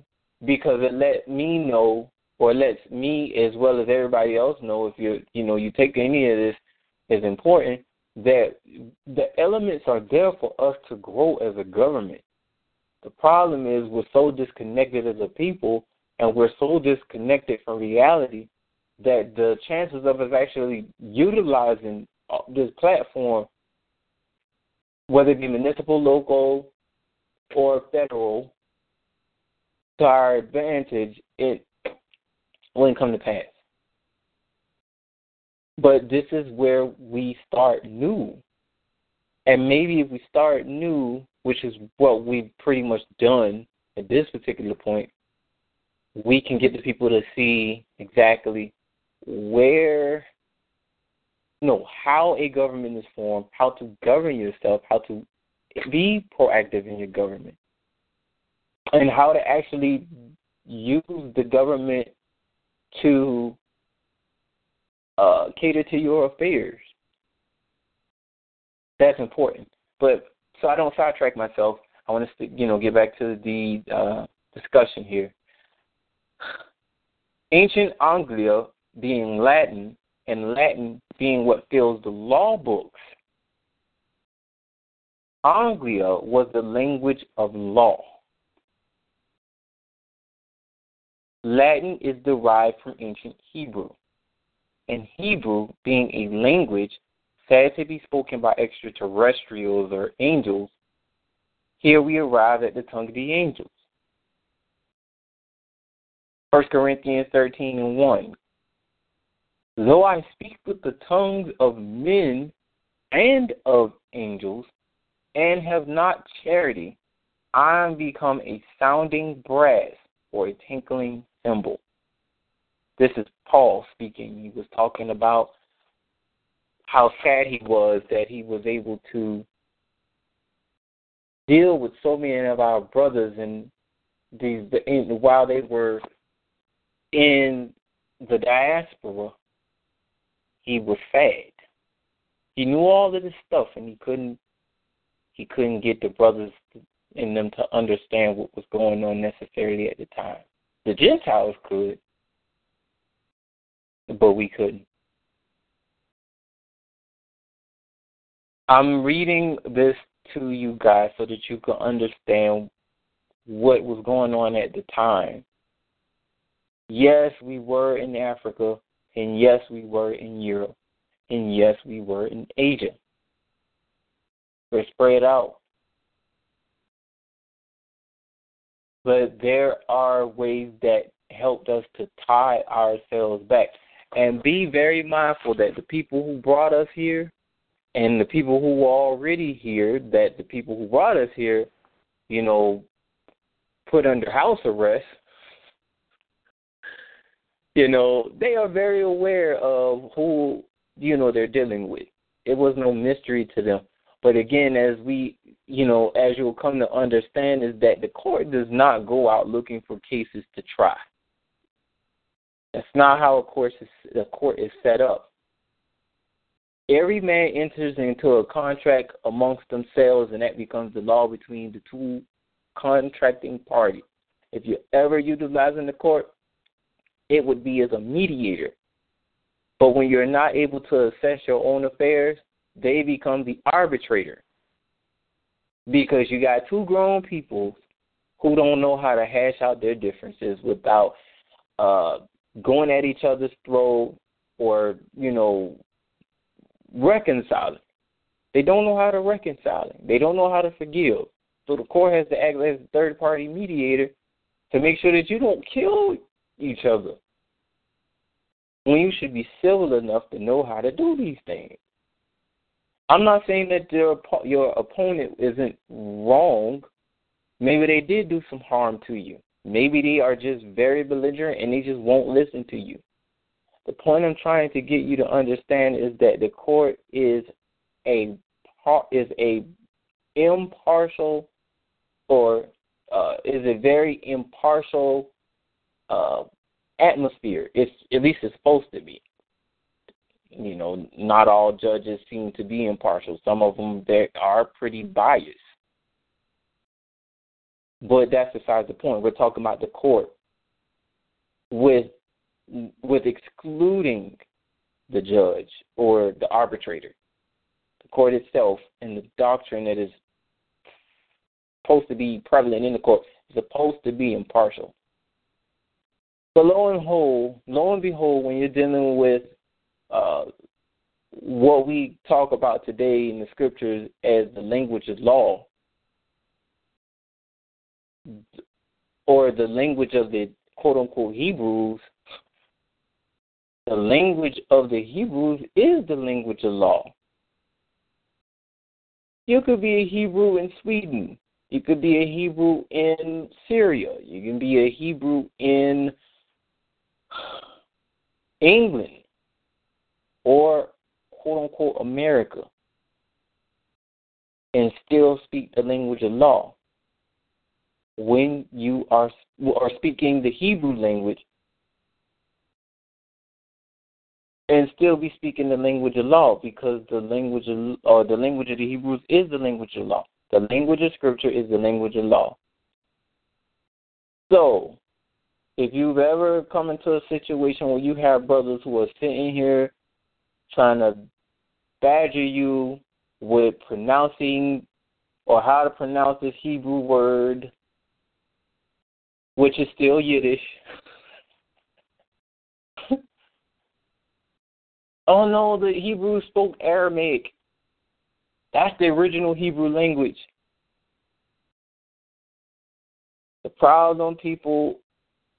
because it let me know or lets me as well as everybody else know if you you know you take any of this is important that the elements are there for us to grow as a government. The problem is we're so disconnected as a people and we're so disconnected from reality that the chances of us actually utilizing uh, this platform, whether it be municipal, local, or federal, to our advantage, it wouldn't come to pass. But this is where we start new. And maybe if we start new, which is what we've pretty much done at this particular point, we can get the people to see exactly where, you know, how a government is formed, how to govern yourself, how to be proactive in your government, and how to actually use the government to uh, cater to your affairs. That's important. But so I don't sidetrack myself. I want to, you know, get back to the uh, discussion here. Ancient Anglia being Latin, and Latin being what fills the law books. Anglia was the language of law. Latin is derived from ancient Hebrew, and Hebrew being a language said to be spoken by extraterrestrials or angels, here we arrive at the tongue of the angels. 1 Corinthians 13 and 1. Though I speak with the tongues of men and of angels, and have not charity, I am become a sounding brass or a tinkling cymbal. This is Paul speaking. He was talking about how sad he was that he was able to deal with so many of our brothers and these in, while they were in the diaspora, he was sad. He knew all of this stuff and he couldn't he couldn't get the brothers in them to understand what was going on necessarily at the time. The Gentiles could, but we couldn't. I'm reading this to you guys so that you can understand what was going on at the time. Yes, we were in Africa, and yes, we were in Europe, and yes, we were in Asia. We're spread out. But there are ways that helped us to tie ourselves back. And be very mindful that the people who brought us here and the people who were already here, that the people who brought us here, you know, put under house arrest, you know, they are very aware of who, you know, they're dealing with. It was no mystery to them. But again, as we, you know, as you'll come to understand, is that the court does not go out looking for cases to try. That's not how a court is, a court is set up. Every man enters into a contract amongst themselves, and that becomes the law between the two contracting parties. If you're ever utilizing the court, it would be as a mediator. But when you're not able to assess your own affairs, they become the arbitrator. Because you got two grown people who don't know how to hash out their differences without uh, going at each other's throat or, you know, reconciling. They don't know how to reconcile. They don't know how to forgive. So the court has to act as a third party mediator to make sure that you don't kill each other. When you should be civil enough to know how to do these things. I'm not saying that your your opponent isn't wrong. Maybe they did do some harm to you. Maybe they are just very belligerent and they just won't listen to you. The point I'm trying to get you to understand is that the court is a is a impartial or uh, is a very impartial uh, atmosphere. It's at least it's supposed to be. You know, not all judges seem to be impartial. Some of them they are pretty mm-hmm. biased. But that's besides the point. We're talking about the court with with excluding the judge or the arbitrator. The court itself and the doctrine that is supposed to be prevalent in the court is supposed to be impartial. But lo and behold, lo and behold, when you're dealing with uh, what we talk about today in the scriptures as the language of law, or the language of the quote unquote Hebrews, the language of the Hebrews is the language of law. You could be a Hebrew in Sweden. You could be a Hebrew in Syria. You can be a Hebrew in England or quote unquote America and still speak the language of law when you are are speaking the Hebrew language and still be speaking the language of law because the language of or the language of the Hebrews is the language of law. The language of scripture is the language of law. So, if you've ever come into a situation where you have brothers who are sitting here trying to badger you with pronouncing or how to pronounce this Hebrew word which is still Yiddish. *laughs* oh no, the Hebrews spoke Aramaic. That's the original Hebrew language. The problem, people,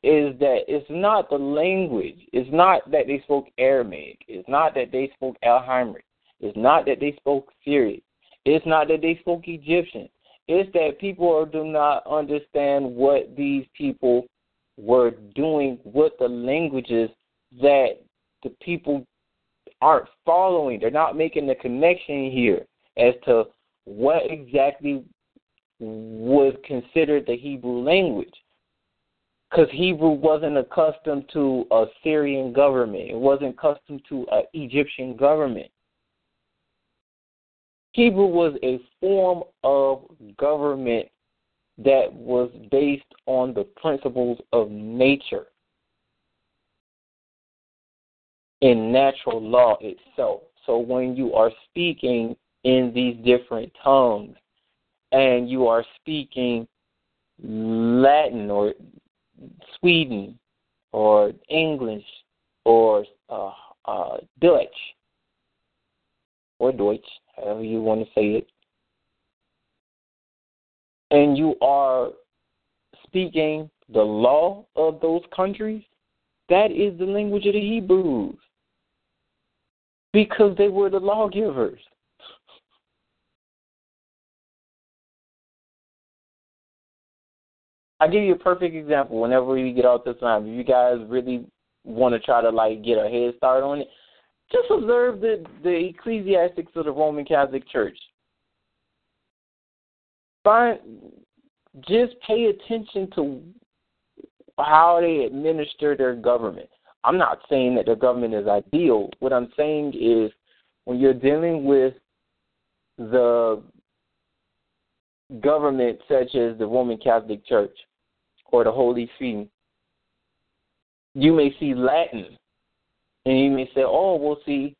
is that it's not the language. It's not that they spoke Aramaic. It's not that they spoke Alhamic. It's not that they spoke Syriac. It's not that they spoke Egyptian. It's that people do not understand what these people were doing with the languages that the people aren't following. They're not making the connection here as to what exactly was considered the Hebrew language. Because Hebrew wasn't accustomed to a Syrian government, it wasn't accustomed to an Egyptian government. Hebrew was a form of government that was based on the principles of nature in natural law itself. So when you are speaking in these different tongues and you are speaking Latin or Sweden or English or uh, uh, Dutch or Deutsch, however you want to say it, and you are speaking the law of those countries, that is the language of the Hebrews. Because they were the lawgivers. I'll give you a perfect example whenever we get out this time. If you guys really want to try to like get a head start on it, just observe the, the ecclesiastics of the Roman Catholic Church. Find, just pay attention to how they administer their government. I'm not saying that their government is ideal. What I'm saying is when you're dealing with the government such as the Roman Catholic Church or the Holy See, you may see Latin and you may say, oh, well, see,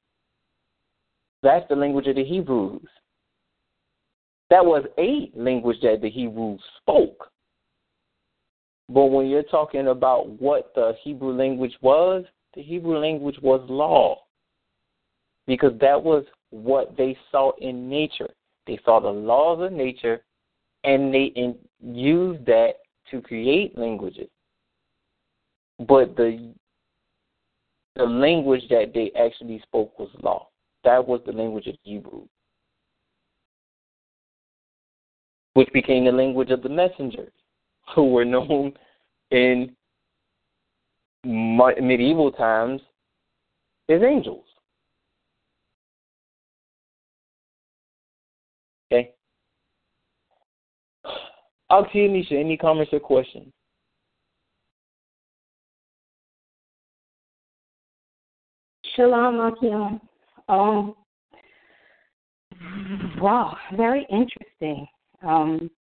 that's the language of the Hebrews. That was a language that the Hebrews spoke. But when you're talking about what the Hebrew language was, the Hebrew language was law. Because that was what they saw in nature. They saw the laws of nature and they used that to create languages. But the the language that they actually spoke was law. That was the language of Hebrew, which became the language of the messengers, who were known in medieval times as angels. Okay. To you, Nisha. Any comments or questions? Shalom, Akim. Um, wow, very interesting. Um,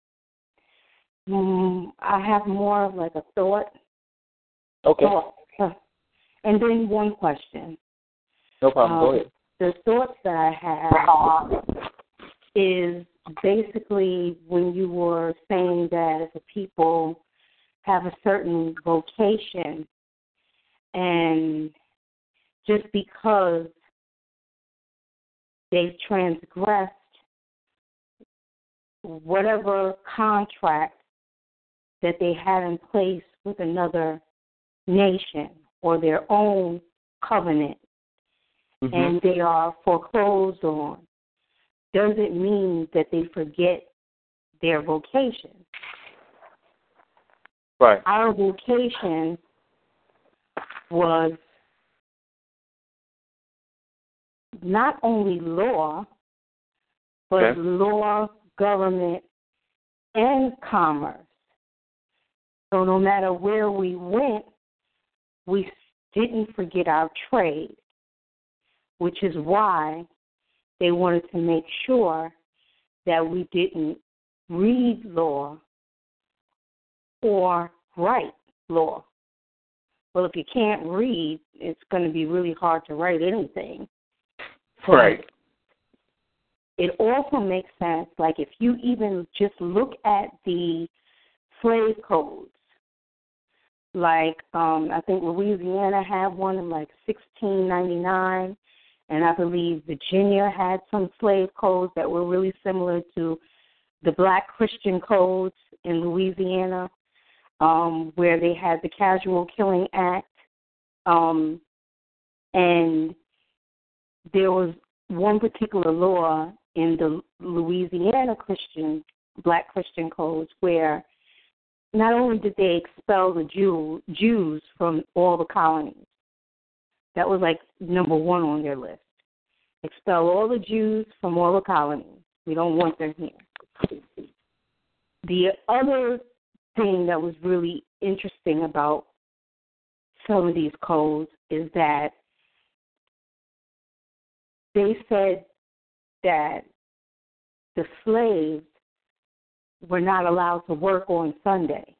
mm, I have more of like a thought. Okay. Thought, *laughs* and then one question. No problem. Um, Go ahead. The thoughts that I have is basically when you were saying that the people have a certain vocation and just because they've transgressed whatever contract that they had in place with another nation or their own covenant mm-hmm. and they are foreclosed on doesn't mean that they forget their vocation. Right. Our vocation was not only law, but okay. law, government, and commerce. So no matter where we went, we didn't forget our trade, which is why they wanted to make sure that we didn't read law or write law. Well, if you can't read, it's going to be really hard to write anything. Right. It also makes sense, like if you even just look at the slave codes, like um I think Louisiana had one in like sixteen ninety nine and I believe Virginia had some slave codes that were really similar to the black Christian codes in Louisiana, um, where they had the Casual Killing Act. Um, and there was one particular law in the Louisiana Christian black Christian codes where not only did they expel the Jew, Jews from all the colonies, that was like number one on their list. Expel all the Jews from all the colonies. We don't want them here. The other thing that was really interesting about some of these codes is that they said that the slaves were not allowed to work on Sunday.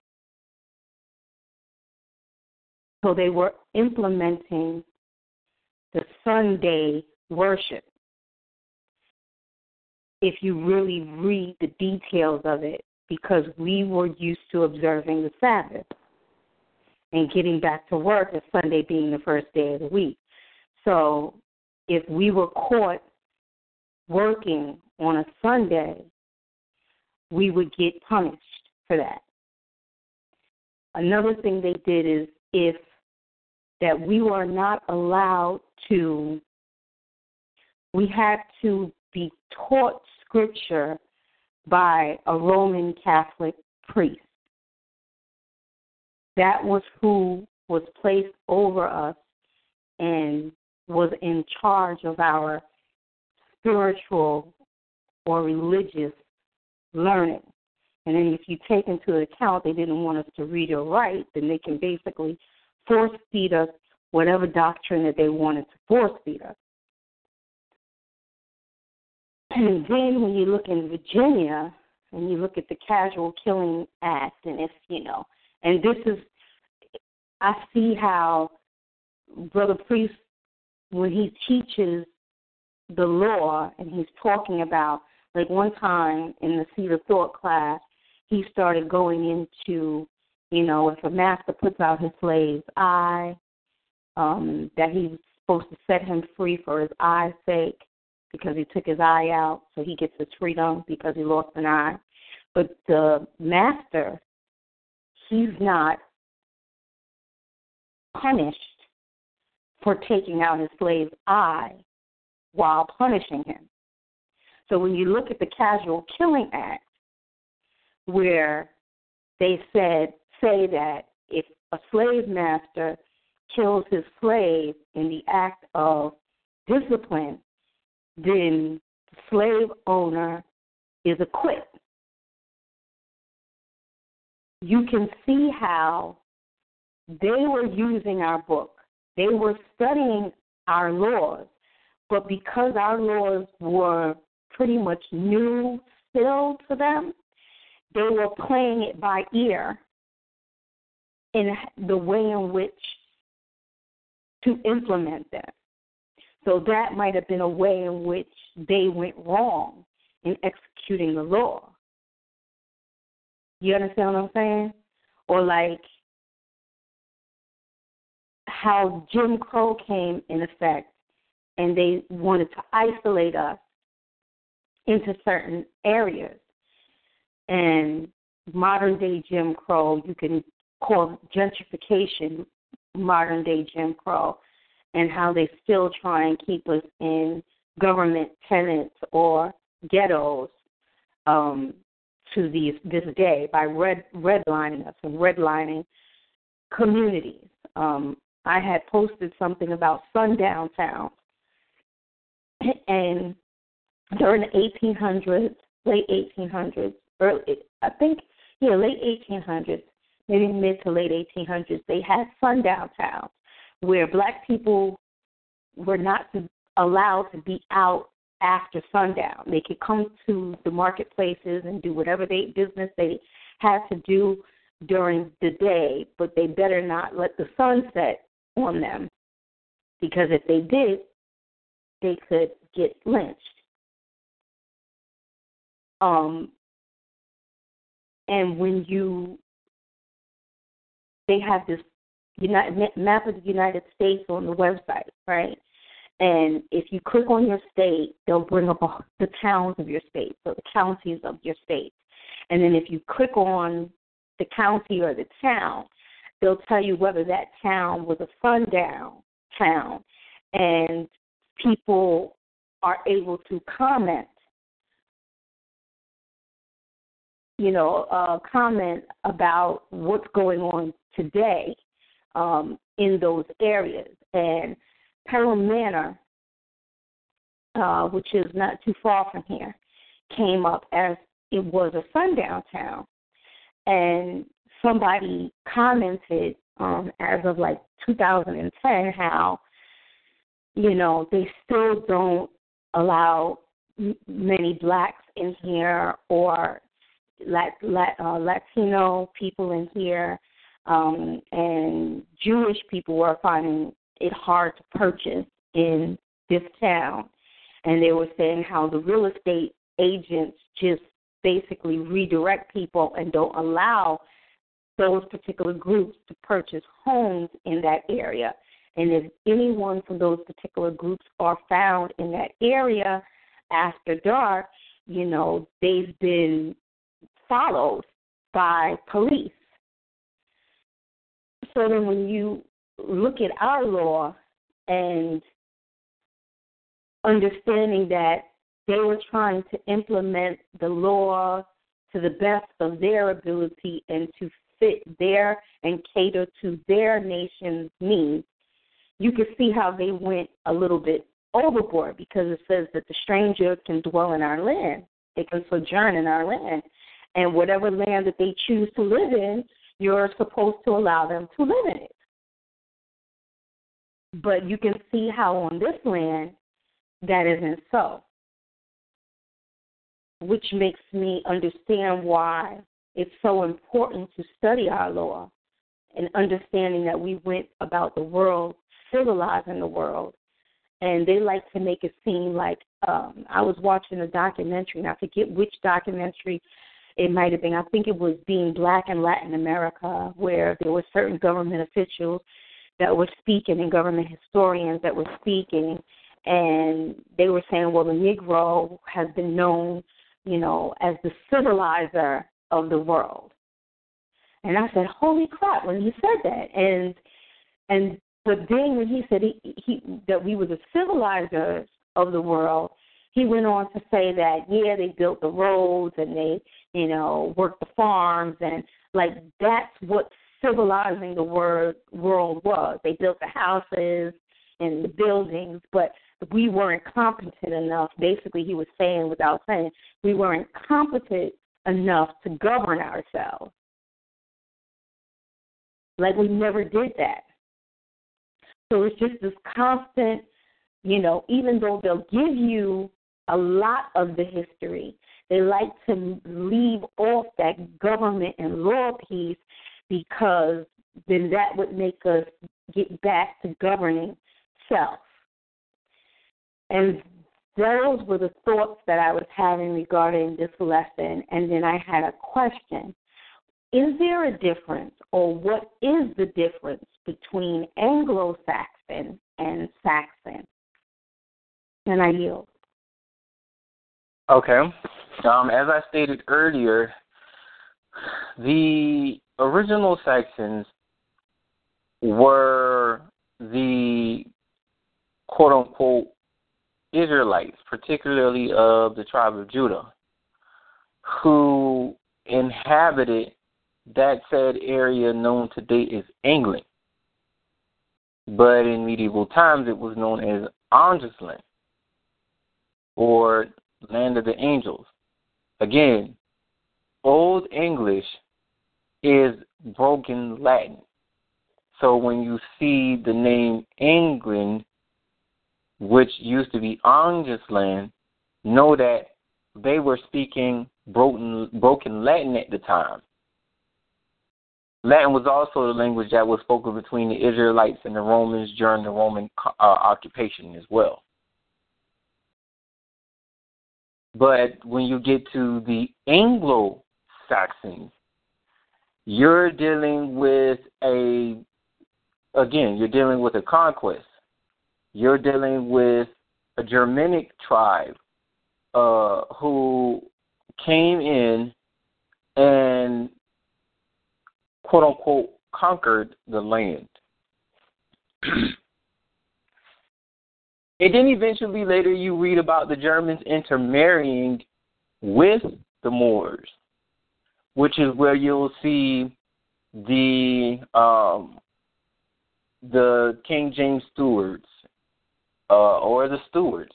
So they were implementing the Sunday worship. If you really read the details of it, because we were used to observing the Sabbath and getting back to work as Sunday being the first day of the week. So if we were caught working on a Sunday, we would get punished for that. Another thing they did is if that we were not allowed to, we had to be taught scripture by a Roman Catholic priest. That was who was placed over us and was in charge of our spiritual or religious learning. And then if you take into account they didn't want us to read or write, then they can basically force feed us whatever doctrine that they wanted to force feed us. And then when you look in Virginia and you look at the Casual Killing Act, and if you know, and this is, I see how Brother Priest, when he teaches the law and he's talking about, like one time in the Seed of Thought class, he started going into, you know, if a master puts out his slave's eye, um, that he's supposed to set him free for his eye's sake because he took his eye out, so he gets his freedom because he lost an eye. But the master, he's not punished for taking out his slave's eye while punishing him. So when you look at the Casual Killing Act, where they said say that if a slave master kills his slave in the act of discipline, then the slave owner is acquitted. You can see how they were using our book. They were studying our laws, but because our laws were pretty much new still to them, they were playing it by ear in the way in which to implement that. So that might have been a way in which they went wrong in executing the law. You understand what I'm saying? Or like how Jim Crow came in effect and they wanted to isolate us into certain areas. And modern day Jim Crow, you can call gentrification modern day Jim Crow, and how they still try and keep us in government tenants or ghettos um, to these this day by red redlining us and redlining communities. Um, I had posted something about sundown towns, *clears throat* and during the 1800s, late 1800s, early I think yeah, late 1800s, maybe mid to late 1800s, they had sundown towns where black people were not allowed to be out after sundown. They could come to the marketplaces and do whatever they business they had to do during the day, but they better not let the sun set on them because if they did, they could get lynched. Um, and when you, they have this United, map of the United States on the website, right? And if you click on your state, they'll bring up the towns of your state, so the counties of your state. And then if you click on the county or the town, they'll tell you whether that town was a sundown town. And people are able to comment, you know, uh, comment about what's going on today um, in those areas. And Pelham Manor, uh, which is not too far from here, came up as it was a sundown town. And somebody commented um, as of like 2010 how, you know, they still don't allow many blacks in here or Lat, Lat, uh, Latino people in here um, and Jewish people were finding it hard to purchase in this town. And they were saying how the real estate agents just basically redirect people and don't allow those particular groups to purchase homes in that area. And if anyone from those particular groups are found in that area after dark, you know, they've been followed by police so then when you look at our law and understanding that they were trying to implement the law to the best of their ability and to fit their and cater to their nation's needs, you can see how they went a little bit overboard because it says that the stranger can dwell in our land. They can sojourn in our land. And whatever land that they choose to live in, you're supposed to allow them to live in it. But you can see how on this land that isn't so, which makes me understand why it's so important to study our law and understanding that we went about the world civilizing the world. And they like to make it seem like um I was watching a documentary and I forget which documentary it might have been. I think it was being black in Latin America where there were certain government officials that were speaking and government historians that were speaking and they were saying, Well the Negro has been known, you know, as the civilizer of the world. And I said, Holy crap when he said that and and but then when he said he, he that we were the civilizers of the world, he went on to say that yeah, they built the roads and they, you know, worked the farms and like that's what civilizing the world world was. They built the houses and the buildings, but we weren't competent enough. Basically, he was saying without saying we weren't competent enough to govern ourselves. Like we never did that. So it's just this constant, you know, even though they'll give you a lot of the history, they like to leave off that government and law piece because then that would make us get back to governing self. And those were the thoughts that I was having regarding this lesson. And then I had a question Is there a difference, or what is the difference between Anglo Saxon and Saxon? And I yield. Okay. Um, as I stated earlier, the original Saxons were the quote unquote Israelites, particularly of the tribe of Judah, who inhabited that said area known today as England. But in medieval times, it was known as Angisland or Land of the Angels. Again, Old English is broken Latin. So when you see the name England, which used to be Angisland, know that they were speaking broken, broken Latin at the time. Latin was also the language that was spoken between the Israelites and the Romans during the Roman uh, occupation as well. But when you get to the Anglo Saxons, you're dealing with a, again, you're dealing with a conquest. You're dealing with a Germanic tribe uh, who came in and quote unquote conquered the land. *clears throat* and then eventually later you read about the Germans intermarrying with the Moors, which is where you'll see the um, the King James Stewards uh, or the Stuarts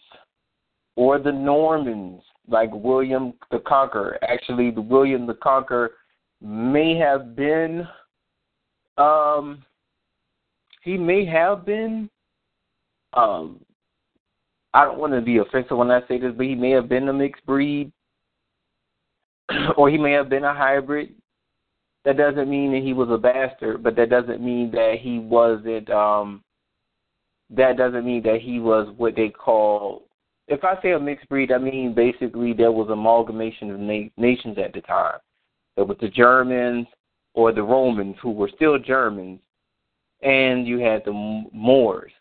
or the Normans like William the Conqueror. Actually, the William the Conqueror may have been um he may have been um I don't want to be offensive when I say this, but he may have been a mixed breed *clears throat* or he may have been a hybrid. That doesn't mean that he was a bastard, but that doesn't mean that he wasn't um that doesn't mean that he was what they call if I say a mixed breed, I mean basically there was amalgamation of na- nations at the time. There was the Germans or the Romans who were still Germans, and you had the Moors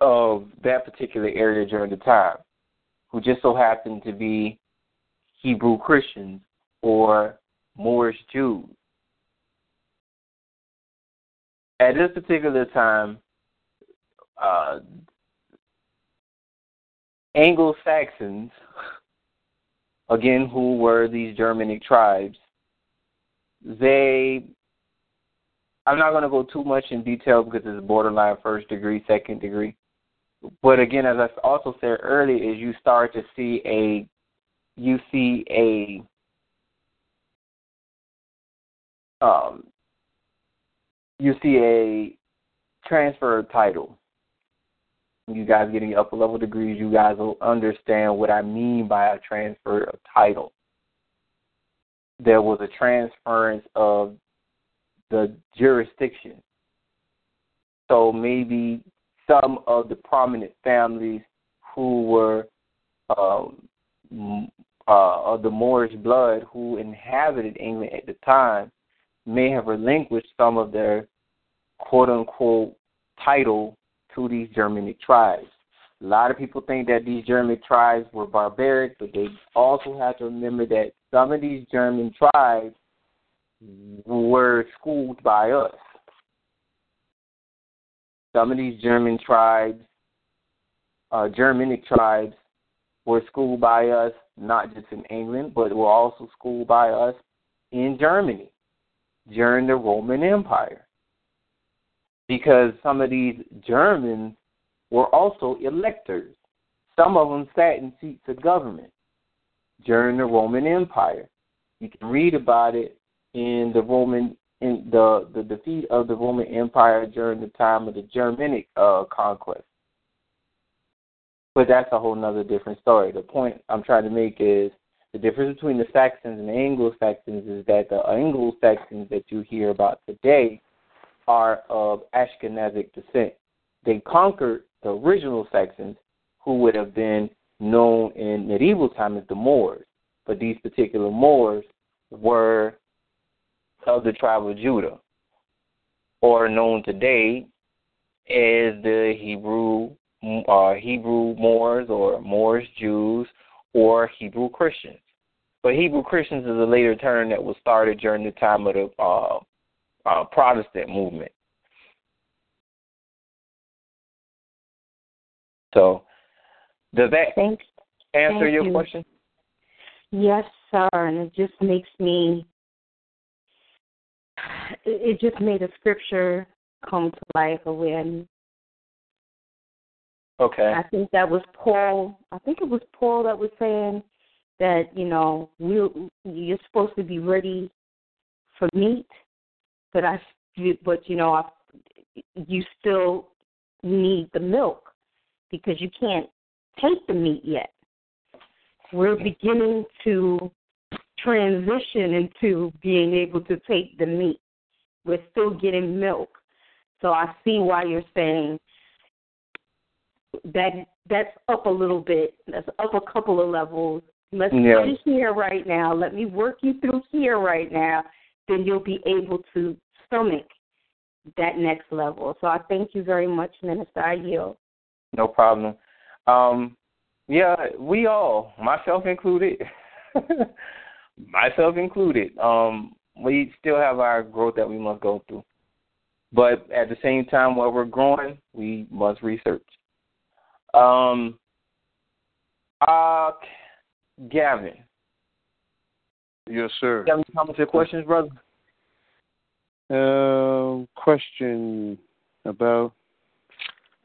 of that particular area during the time, who just so happened to be Hebrew Christians or Moorish Jews. At this particular time, uh, Anglo Saxons again, who were these Germanic tribes, they, I'm not going to go too much in detail because it's borderline first degree, second degree. But again, as I also said earlier, is you start to see a, you see a, um, you see a transfer title. You guys getting upper level degrees, you guys will understand what I mean by a transfer of title. There was a transference of the jurisdiction. So maybe some of the prominent families who were um, uh, of the Moorish blood who inhabited England at the time may have relinquished some of their quote unquote title to these Germanic tribes. A lot of people think that these German tribes were barbaric, but they also have to remember that some of these German tribes were schooled by us. Some of these German tribes, uh, Germanic tribes, were schooled by us not just in England, but were also schooled by us in Germany during the Roman Empire. Because some of these Germans were also electors. Some of them sat in seats of government during the Roman Empire. You can read about it in the Roman in the the defeat of the Roman Empire during the time of the Germanic uh, conquest. But that's a whole nother different story. The point I'm trying to make is the difference between the Saxons and the Anglo-Saxons is that the Anglo-Saxons that you hear about today are of Ashkenazic descent. They conquered the original Saxons, who would have been known in medieval time as the Moors. But these particular Moors were of the tribe of Judah, or known today as the Hebrew uh, Hebrew Moors or Moorish Jews or Hebrew Christians. But Hebrew Christians is a later term that was started during the time of the uh, uh, Protestant movement. So, does that Thanks. answer Thank your you. question? Yes, sir. And it just makes me. *sighs* It it just made a scripture come to life when Okay. I think that was Paul. I think it was Paul that was saying that you know we you're supposed to be ready for meat, but I but you know I, you still need the milk because you can't take the meat yet. We're beginning to transition into being able to take the meat. We're still getting milk. So I see why you're saying that that's up a little bit. That's up a couple of levels. Let's Yeah. stay here right now. Let me work you through here right now. Then you'll be able to stomach that next level. So I thank you very much, Minister. I yield. No problem. Um, yeah, we all, myself included, *laughs* myself included, um, we still have our growth that we must go through. But at the same time, while we're growing, we must research. Um, uh, Gavin, Yes, sir. you have any comments or questions, brother? Uh, question about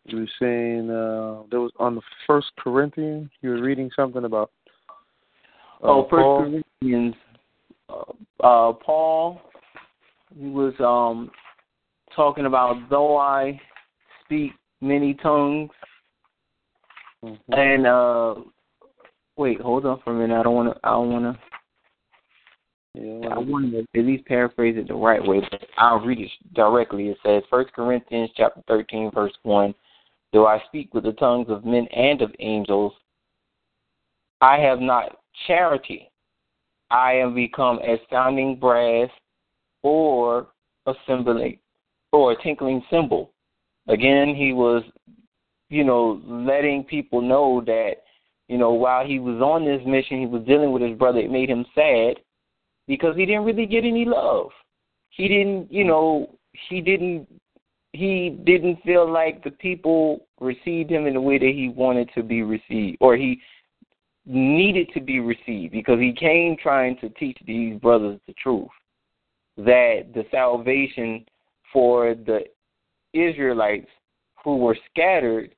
you were saying uh, there was on the First Corinthians. You were reading something about. Uh, oh, First Paul. Corinthians. Uh, uh, Paul, he was um talking about though I speak many tongues, Mhm. and uh, wait, hold on for a minute. I don't want to. I don't want to. Yeah, I want to at least paraphrase it the right way, but I'll read it directly. It says, First Corinthians chapter thirteen, verse one. Though I speak with the tongues of men and of angels, I have not charity. I am become as sounding brass or a cymbal or a tinkling cymbal. Again, he was, you know, letting people know that, you know, while he was on this mission, he was dealing with his brother. It made him sad because he didn't really get any love. He didn't, you know, he didn't he didn't feel like the people received him in the way that he wanted to be received or he needed to be received because he came trying to teach these brothers the truth that the salvation for the Israelites who were scattered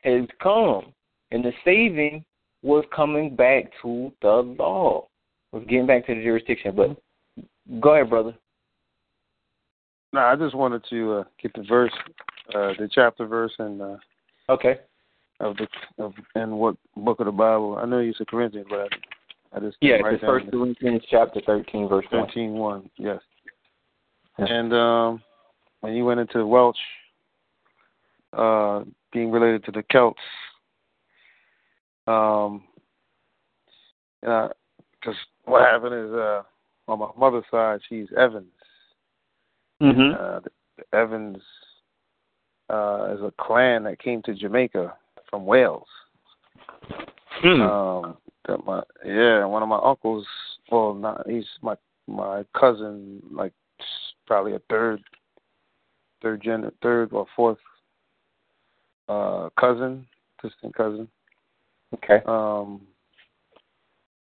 has come and the saving was coming back to the law was getting back to the jurisdiction. But go ahead, brother. No, I just wanted to uh, get the verse, uh, the chapter verse, and uh, Okay. Of the of and what book of the Bible. I know you said Corinthians, but I, I just Yeah, it's down First Corinthians chapter thirteen, verse one. thirteen one. Yes. And um, when you went into Welsh, uh, being related to the Celts, um, because what happened is uh, on my mother's side, she's Evans. Mm-hmm. Uh, the, the Evans uh, is a clan that came to Jamaica from Wales. Hmm. Um, that my yeah, one of my uncles. Well, not he's my my cousin, like probably a third, third gen, third or fourth uh cousin, distant cousin. Okay. Um,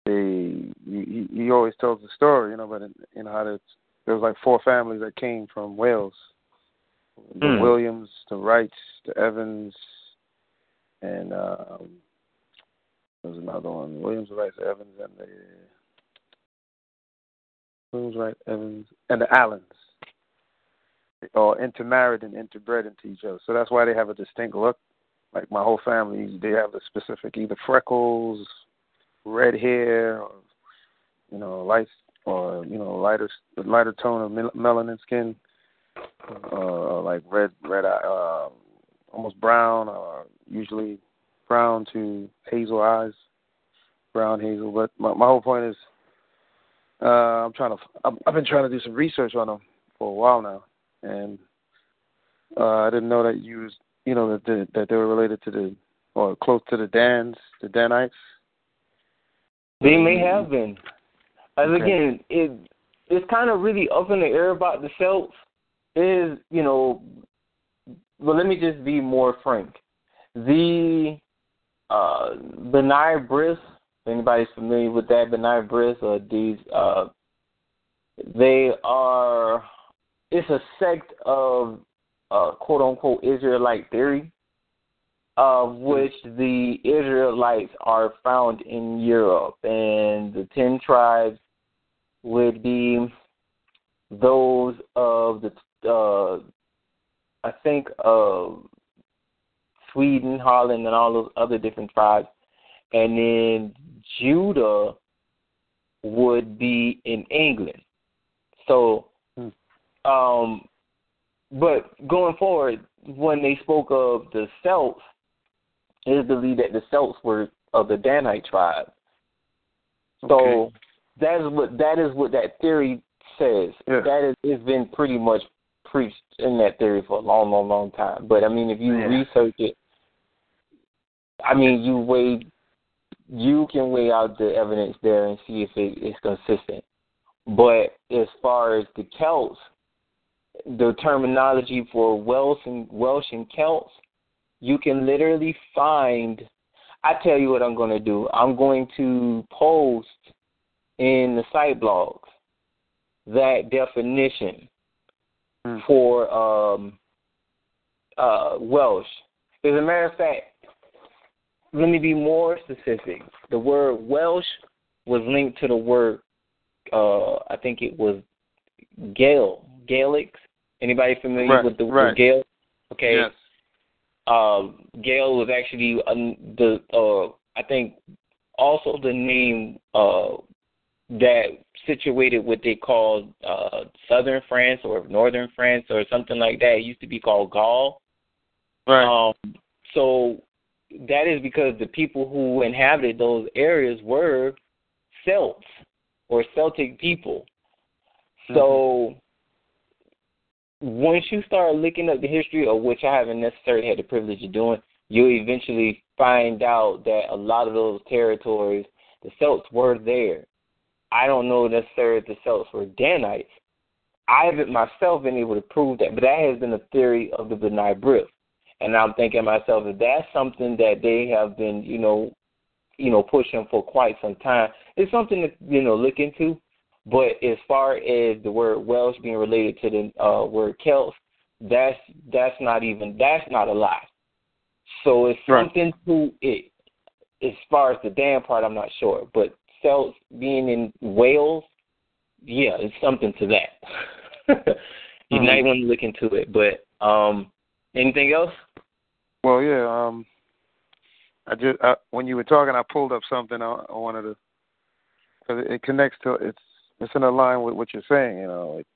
they he, he always tells the story, you know, but you know how to, there was like four families that came from Wales. The Hmm. Williams, the Wrights, the Evans, and um, there was another one. Williams, Rice Evans, and the Williams, Rice Evans, and the Allens. They all intermarried and interbred into each other. So that's why they have a distinct look. Like my whole family, they have the specific either freckles, red hair, or you know, light or you know, lighter lighter tone of melanin skin, uh, like red red eye, uh, almost brown, or usually brown to hazel eyes, brown hazel. But my my whole point is, uh, I'm trying to I've, I've been trying to do some research on them for a while now, and uh, I didn't know that you was you know that the, that they were related to the or close to the Dans, the Danites. They may have been. As Okay. again, it it's kind of really up in the air about the Celts. Is you know, well, let me just be more frank. The uh B'nai B'rith, if anybody's familiar with that B'nai B'rith, or these uh, they are. It's a sect of uh, quote unquote Israelite theory, of which the Israelites are found in Europe, and the ten tribes would be those of the uh, I think of Sweden, Holland, and all those other different tribes, and then Judah would be in England. So, Hmm. um, but going forward, when they spoke of the Celts, it is believed that the Celts were of the Danite tribe. So Okay. that is what that is what that theory says. Yeah. That is it's been pretty much preached in that theory for a long, long, long time. But I mean, if you Yeah. research it, I mean, you weigh, you can weigh out the evidence there and see if it is consistent. But as far as the Celts, the terminology for Welsh and Welsh and Celts, you can literally find. I tell you what I'm going to do. I'm going to post in the site blogs that definition Hmm. for um, uh, Welsh. As a matter of fact, let me be more specific. The word Welsh was linked to the word, uh, I think it was Gael, Gaelics. Anybody familiar Right, with the right. word Gael? Okay. Yes. Um, Gael was actually um, the, uh, I think, also the name uh, that situated what they called uh, southern France or northern France or something like that. It used to be called Gaul. Right. Um, so that is because the people who inhabited those areas were Celts or Celtic people. So once you start looking up the history, of which I haven't necessarily had the privilege of doing, you'll eventually find out that a lot of those territories, the Celts were there. I don't know necessarily if the Celts were Danites. I haven't myself been able to prove that, but that has been a theory of the B'nai B'rith. And I'm thinking to myself, if that's something that they have been, you know, you know, pushing for quite some time, it's something to, you know, look into. But as far as the word Welsh being related to the uh, word Celts, that's that's not even that's not a lie. So it's Right. something to it. As far as the damn part, I'm not sure. But Celts being in Wales, yeah, it's something to that. You Mhm. might want to look into it. But um, anything else? Well, yeah. Um, I just I, when you were talking, I pulled up something I, I wanted to because it, it connects to it's it's in a line with what you're saying. You know, like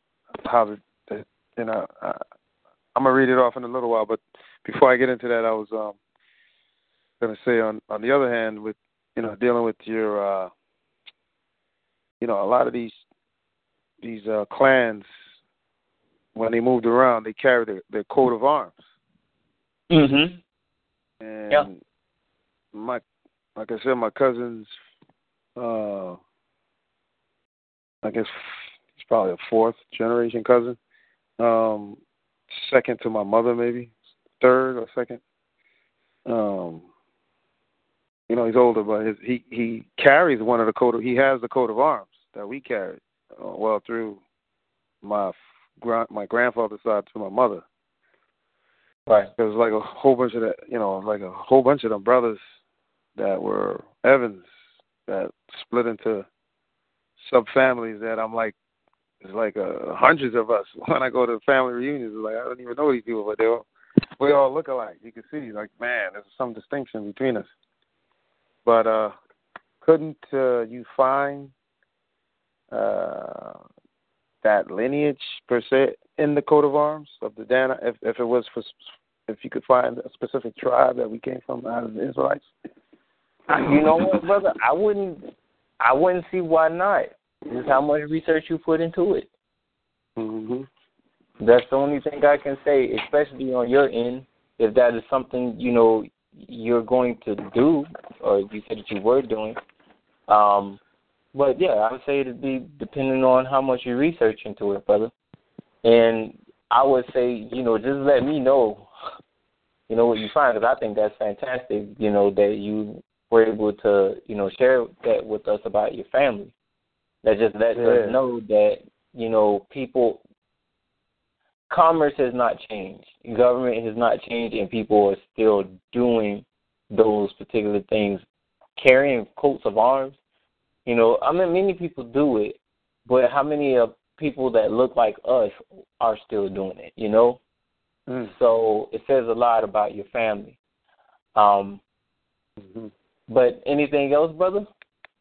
how the, the you know I, I'm gonna read it off in a little while, but before I get into that, I was um gonna say on on the other hand with you know dealing with your uh you know a lot of these these uh clans when they moved around they carried their, their coat of arms Mhm. and Yeah. my like I said, my cousin's uh I guess he's probably a fourth generation cousin. Um second to my mother maybe. Third or second. Um you know, he's older but his he he carries one of the coat of he has the coat of arms that we carried. Uh, well through my grand my grandfather's side to my mother. Right. There was like a whole bunch of that, you know, like a whole bunch of them brothers that were Evans that split into sub families that I'm like, it's like uh, hundreds of us. *laughs* When I go to family reunions, it's like I don't even know these people, but they all we all look alike. You can see, like, man, there's some distinction between us. But uh couldn't uh, you find uh that lineage per se in the coat of arms of the Dan? If if it was for if you could find a specific tribe that we came from out of the Israelites. You know what, brother? I wouldn't. I wouldn't see why not. Just how much research you put into it. hmm That's the only thing I can say, especially on your end. If that is something you know you're going to do, or you said that you were doing. Um, but yeah, I would say it'd be depending on how much you research into it, brother. And I would say, you know, just let me know, you know, what you find, because I think that's fantastic. You know, that you were able to, you know, share that with us about your family. That just lets Yeah. us know that, you know, people commerce has not changed. Government has not changed and people are still doing those particular things. Carrying coats of arms. You know, I mean many people do it, but how many of people that look like us are still doing it, you know? Mm. So it says a lot about your family. Um hmm but anything else, brother?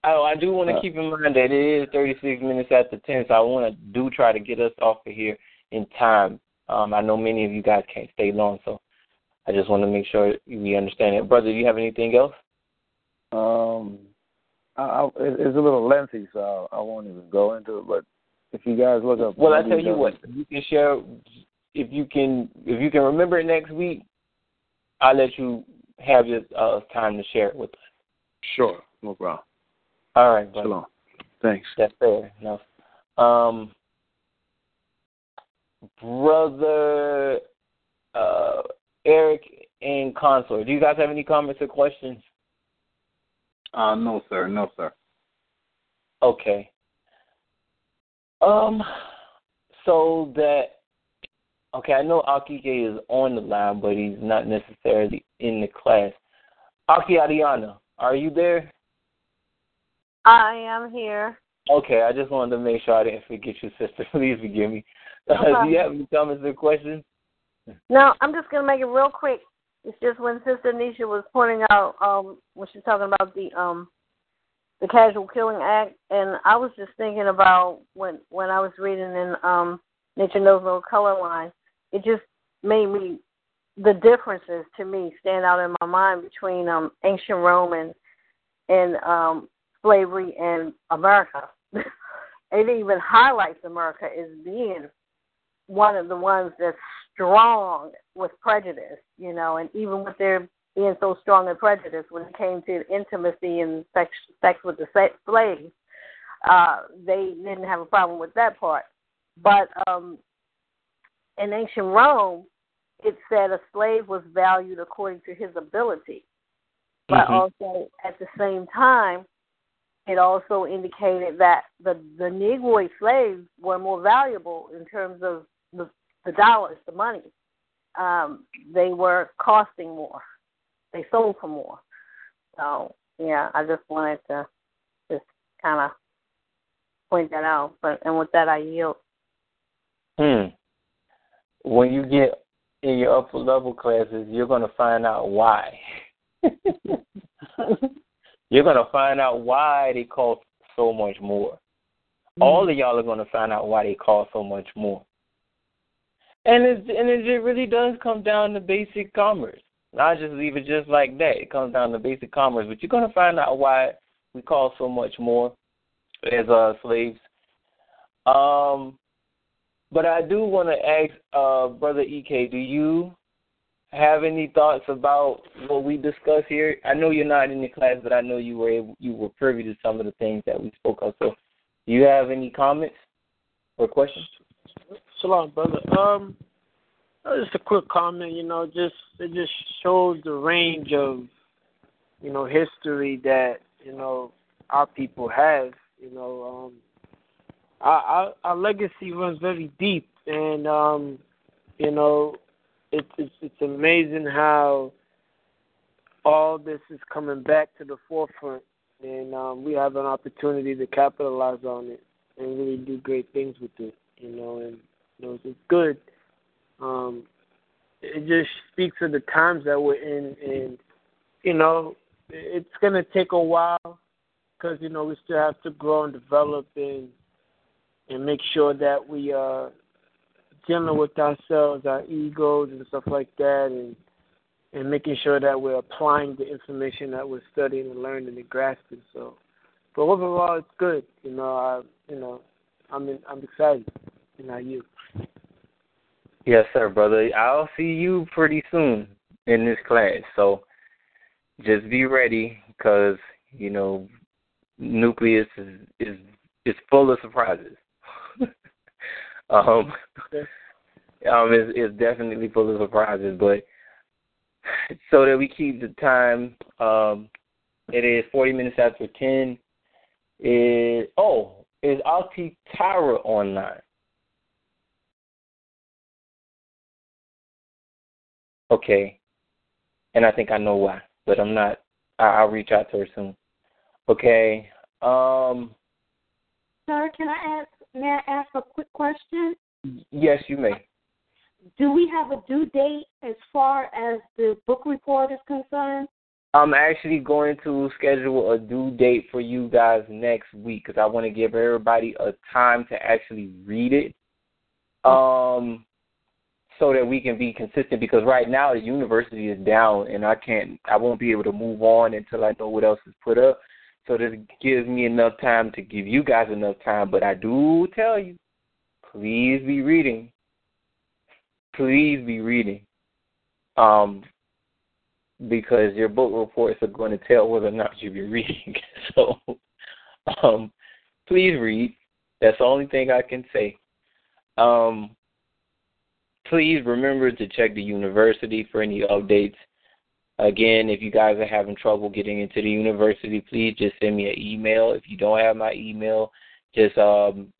Oh, I do want to Uh, keep in mind that it is 36 minutes after 10, so I want to do try to get us off of here in time. Um, I know many of you guys can't stay long, so I just want to make sure we understand it. Brother, do you have anything else? Um, I, I, it's a little lengthy, so I won't even go into it. But if you guys look up, Well, I tell you what, you can share if you can if you can remember it next week. I'll let you have your uh, time to share it with us. Sure, no problem. All right, brother. Shalom. Thanks. That's fair enough. Um, brother uh, Eric and Consort, do you guys have any comments or questions? Uh, no, sir. No, sir. Okay. Um, so that okay, I know Akike is on the line, but he's not necessarily in the class. Aki Ariana, are you there? I am here. Okay, I just wanted to make sure I didn't forget you, sister. *laughs* Please forgive me. Uh, *laughs* do you have any comments or questions? No, I'm just gonna make it real quick. It's just when Sister Nisha was pointing out um when she's talking about the um the Casual Killing Act, and I was just thinking about when when I was reading in um Nature Knows No Color Line, it just made me the differences to me stand out in my mind between um ancient Rome and and um slavery and America. *laughs* it even highlights America as being one of the ones that's strong with prejudice, you know, and even with their being so strong in prejudice when it came to intimacy and sex, sex with the slaves, uh, they didn't have a problem with that part. But um, in ancient Rome, it said a slave was valued according to his ability, but Mhm. also at the same time, it also indicated that the the Negroid slaves were more valuable in terms of the, the dollars, the money. Um, they were costing more. They sold for more. So yeah, I just wanted to just kind of point that out. But and with that, I yield. Hmm. when you get in your upper level classes, you're going to find out why. *laughs* you're going to find out why they cost so much more. Mm-hmm. All of y'all are going to find out why they cost so much more. And it and it really does come down to basic commerce. Not just leave it just like that. It comes down to basic commerce, but you're to find out why we cost so much more as uh, slaves. Um, but I do want to ask uh, Brother Ek, do you have any thoughts about what we discuss here? I know you're not in the class, but I know you were able, you were privy to some of the things that we spoke of. So, do you have any comments or questions? Shalom, brother. Um, just a quick comment. You know, just it just shows the range of you know history that you know our people have. You know, um, our, our our legacy runs very deep, and um, you know, it's it's it's amazing how all this is coming back to the forefront, and um, we have an opportunity to capitalize on it and really do great things with it. You know, and you know, it's good. Um, it just speaks of the times that we're in, and you know, it's gonna take a while because you know we still have to grow and develop and and make sure that we are dealing with ourselves, our egos and stuff like that, and and making sure that we're applying the information that we're studying and learning and grasping. So, but overall, it's good. You know, I you know, I'm in, I'm excited. You know, you. Yes, sir, brother. I'll see you pretty soon in this class. So just be ready, because you know, nucleus is is is full of surprises. *laughs* um, um, it's, it's definitely full of surprises, but so that we keep the time, um, it is 40 minutes after 10. Is oh, is Auntie Tyra online? Okay, and I think I know why, but I'm not. I, I'll reach out to her soon. Okay. Um. Sir, can I ask? May I ask a quick question? Yes, you may. Do we have a due date as far as the book report is concerned? I'm actually going to schedule a due date for you guys next week because I want to give everybody a time to actually read it, um, so that we can be consistent. Because right now the university is down, and I can't, I won't be able to move on until I know what else is put up. So this gives me enough time to give you guys enough time. But I do tell you, please be reading. Please be reading. Um, because your book reports are going to tell whether or not you've been *laughs* reading. so, um, please read. That's the only thing I can say. Um, please remember to check the university for any updates. Again, if you guys are having trouble getting into the university, please just send me an email. If you don't have my email, just um,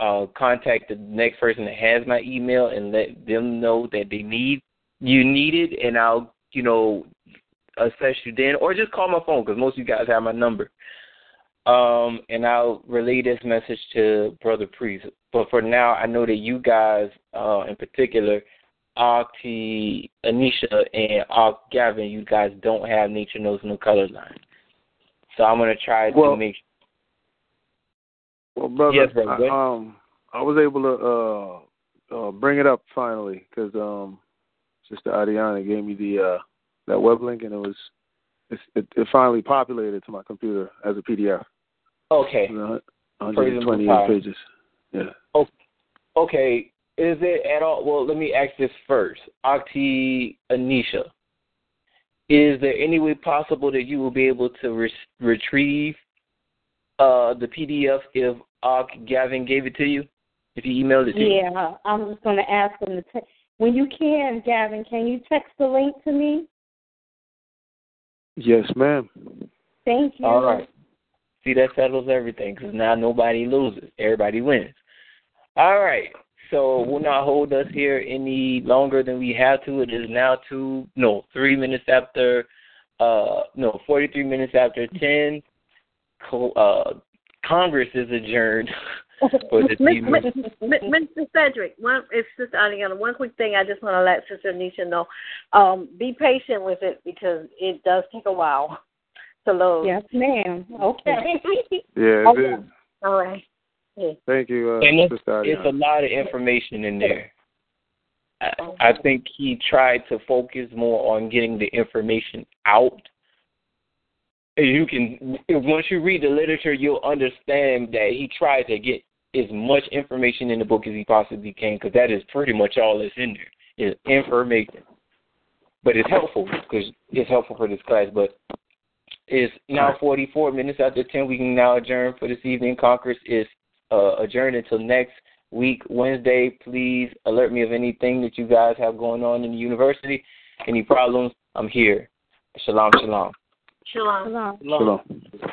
uh, contact the next person that has my email and let them know that they need you need it, and I'll you know assess you then, or just call my phone because most of you guys have my number. Um, and I'll relay this message to Brother Priest. But for now, I know that you guys, uh, in particular, Auntie Anisha and Ark Gavin, you guys don't have Nature Knows No Color line. So I'm gonna try well, to make. Well, brother, yes, brother. I, um, I was able to uh, uh, bring it up finally because um, Sister Adiana gave me the uh, that web link, and it was it, it finally populated to my computer as a PDF. Okay. 128 pages. Yeah. Okay. Is it at all? Well, let me ask this first. Auntie Anisha, is there any way possible that you will be able to re- retrieve uh, the PDF if Ark Gavin gave it to you? If he emailed it to yeah, you? Yeah, I'm just going to ask him to. Te- when you can, Gavin, can you text the link to me? Yes, ma'am. Thank you. All right. See, that settles everything because now nobody loses. Everybody wins. All right. So we'll not hold us here any longer than we have to. It is now two, no, three minutes after, uh, no, 43 minutes after 10. Uh, Congress is adjourned. *laughs* for this Miss- evening. Miss- Miss- Mr. Cedric, one it's Sister Adiana. One quick thing I just want to let Sister Nisha know. Um, be patient with it because it does take a while to load. Yes, ma'am. Okay. *laughs* Yeah, it is. All right. Yeah. Thank you, uh, and it's, it's a lot of information in there. I, I think he tried to focus more on getting the information out. You can once you read the literature, you'll understand that he tried to get as much information in the book as he possibly can, because that is pretty much all that's in there is information. But it's helpful because it's helpful for this class. But it's now 44 minutes after 10. We can now adjourn for this evening. Congress is uh, adjourned until next week, Wednesday. Please alert me of anything that you guys have going on in the university. Any problems? I'm here. Shalom, shalom. Shalom. Shalom.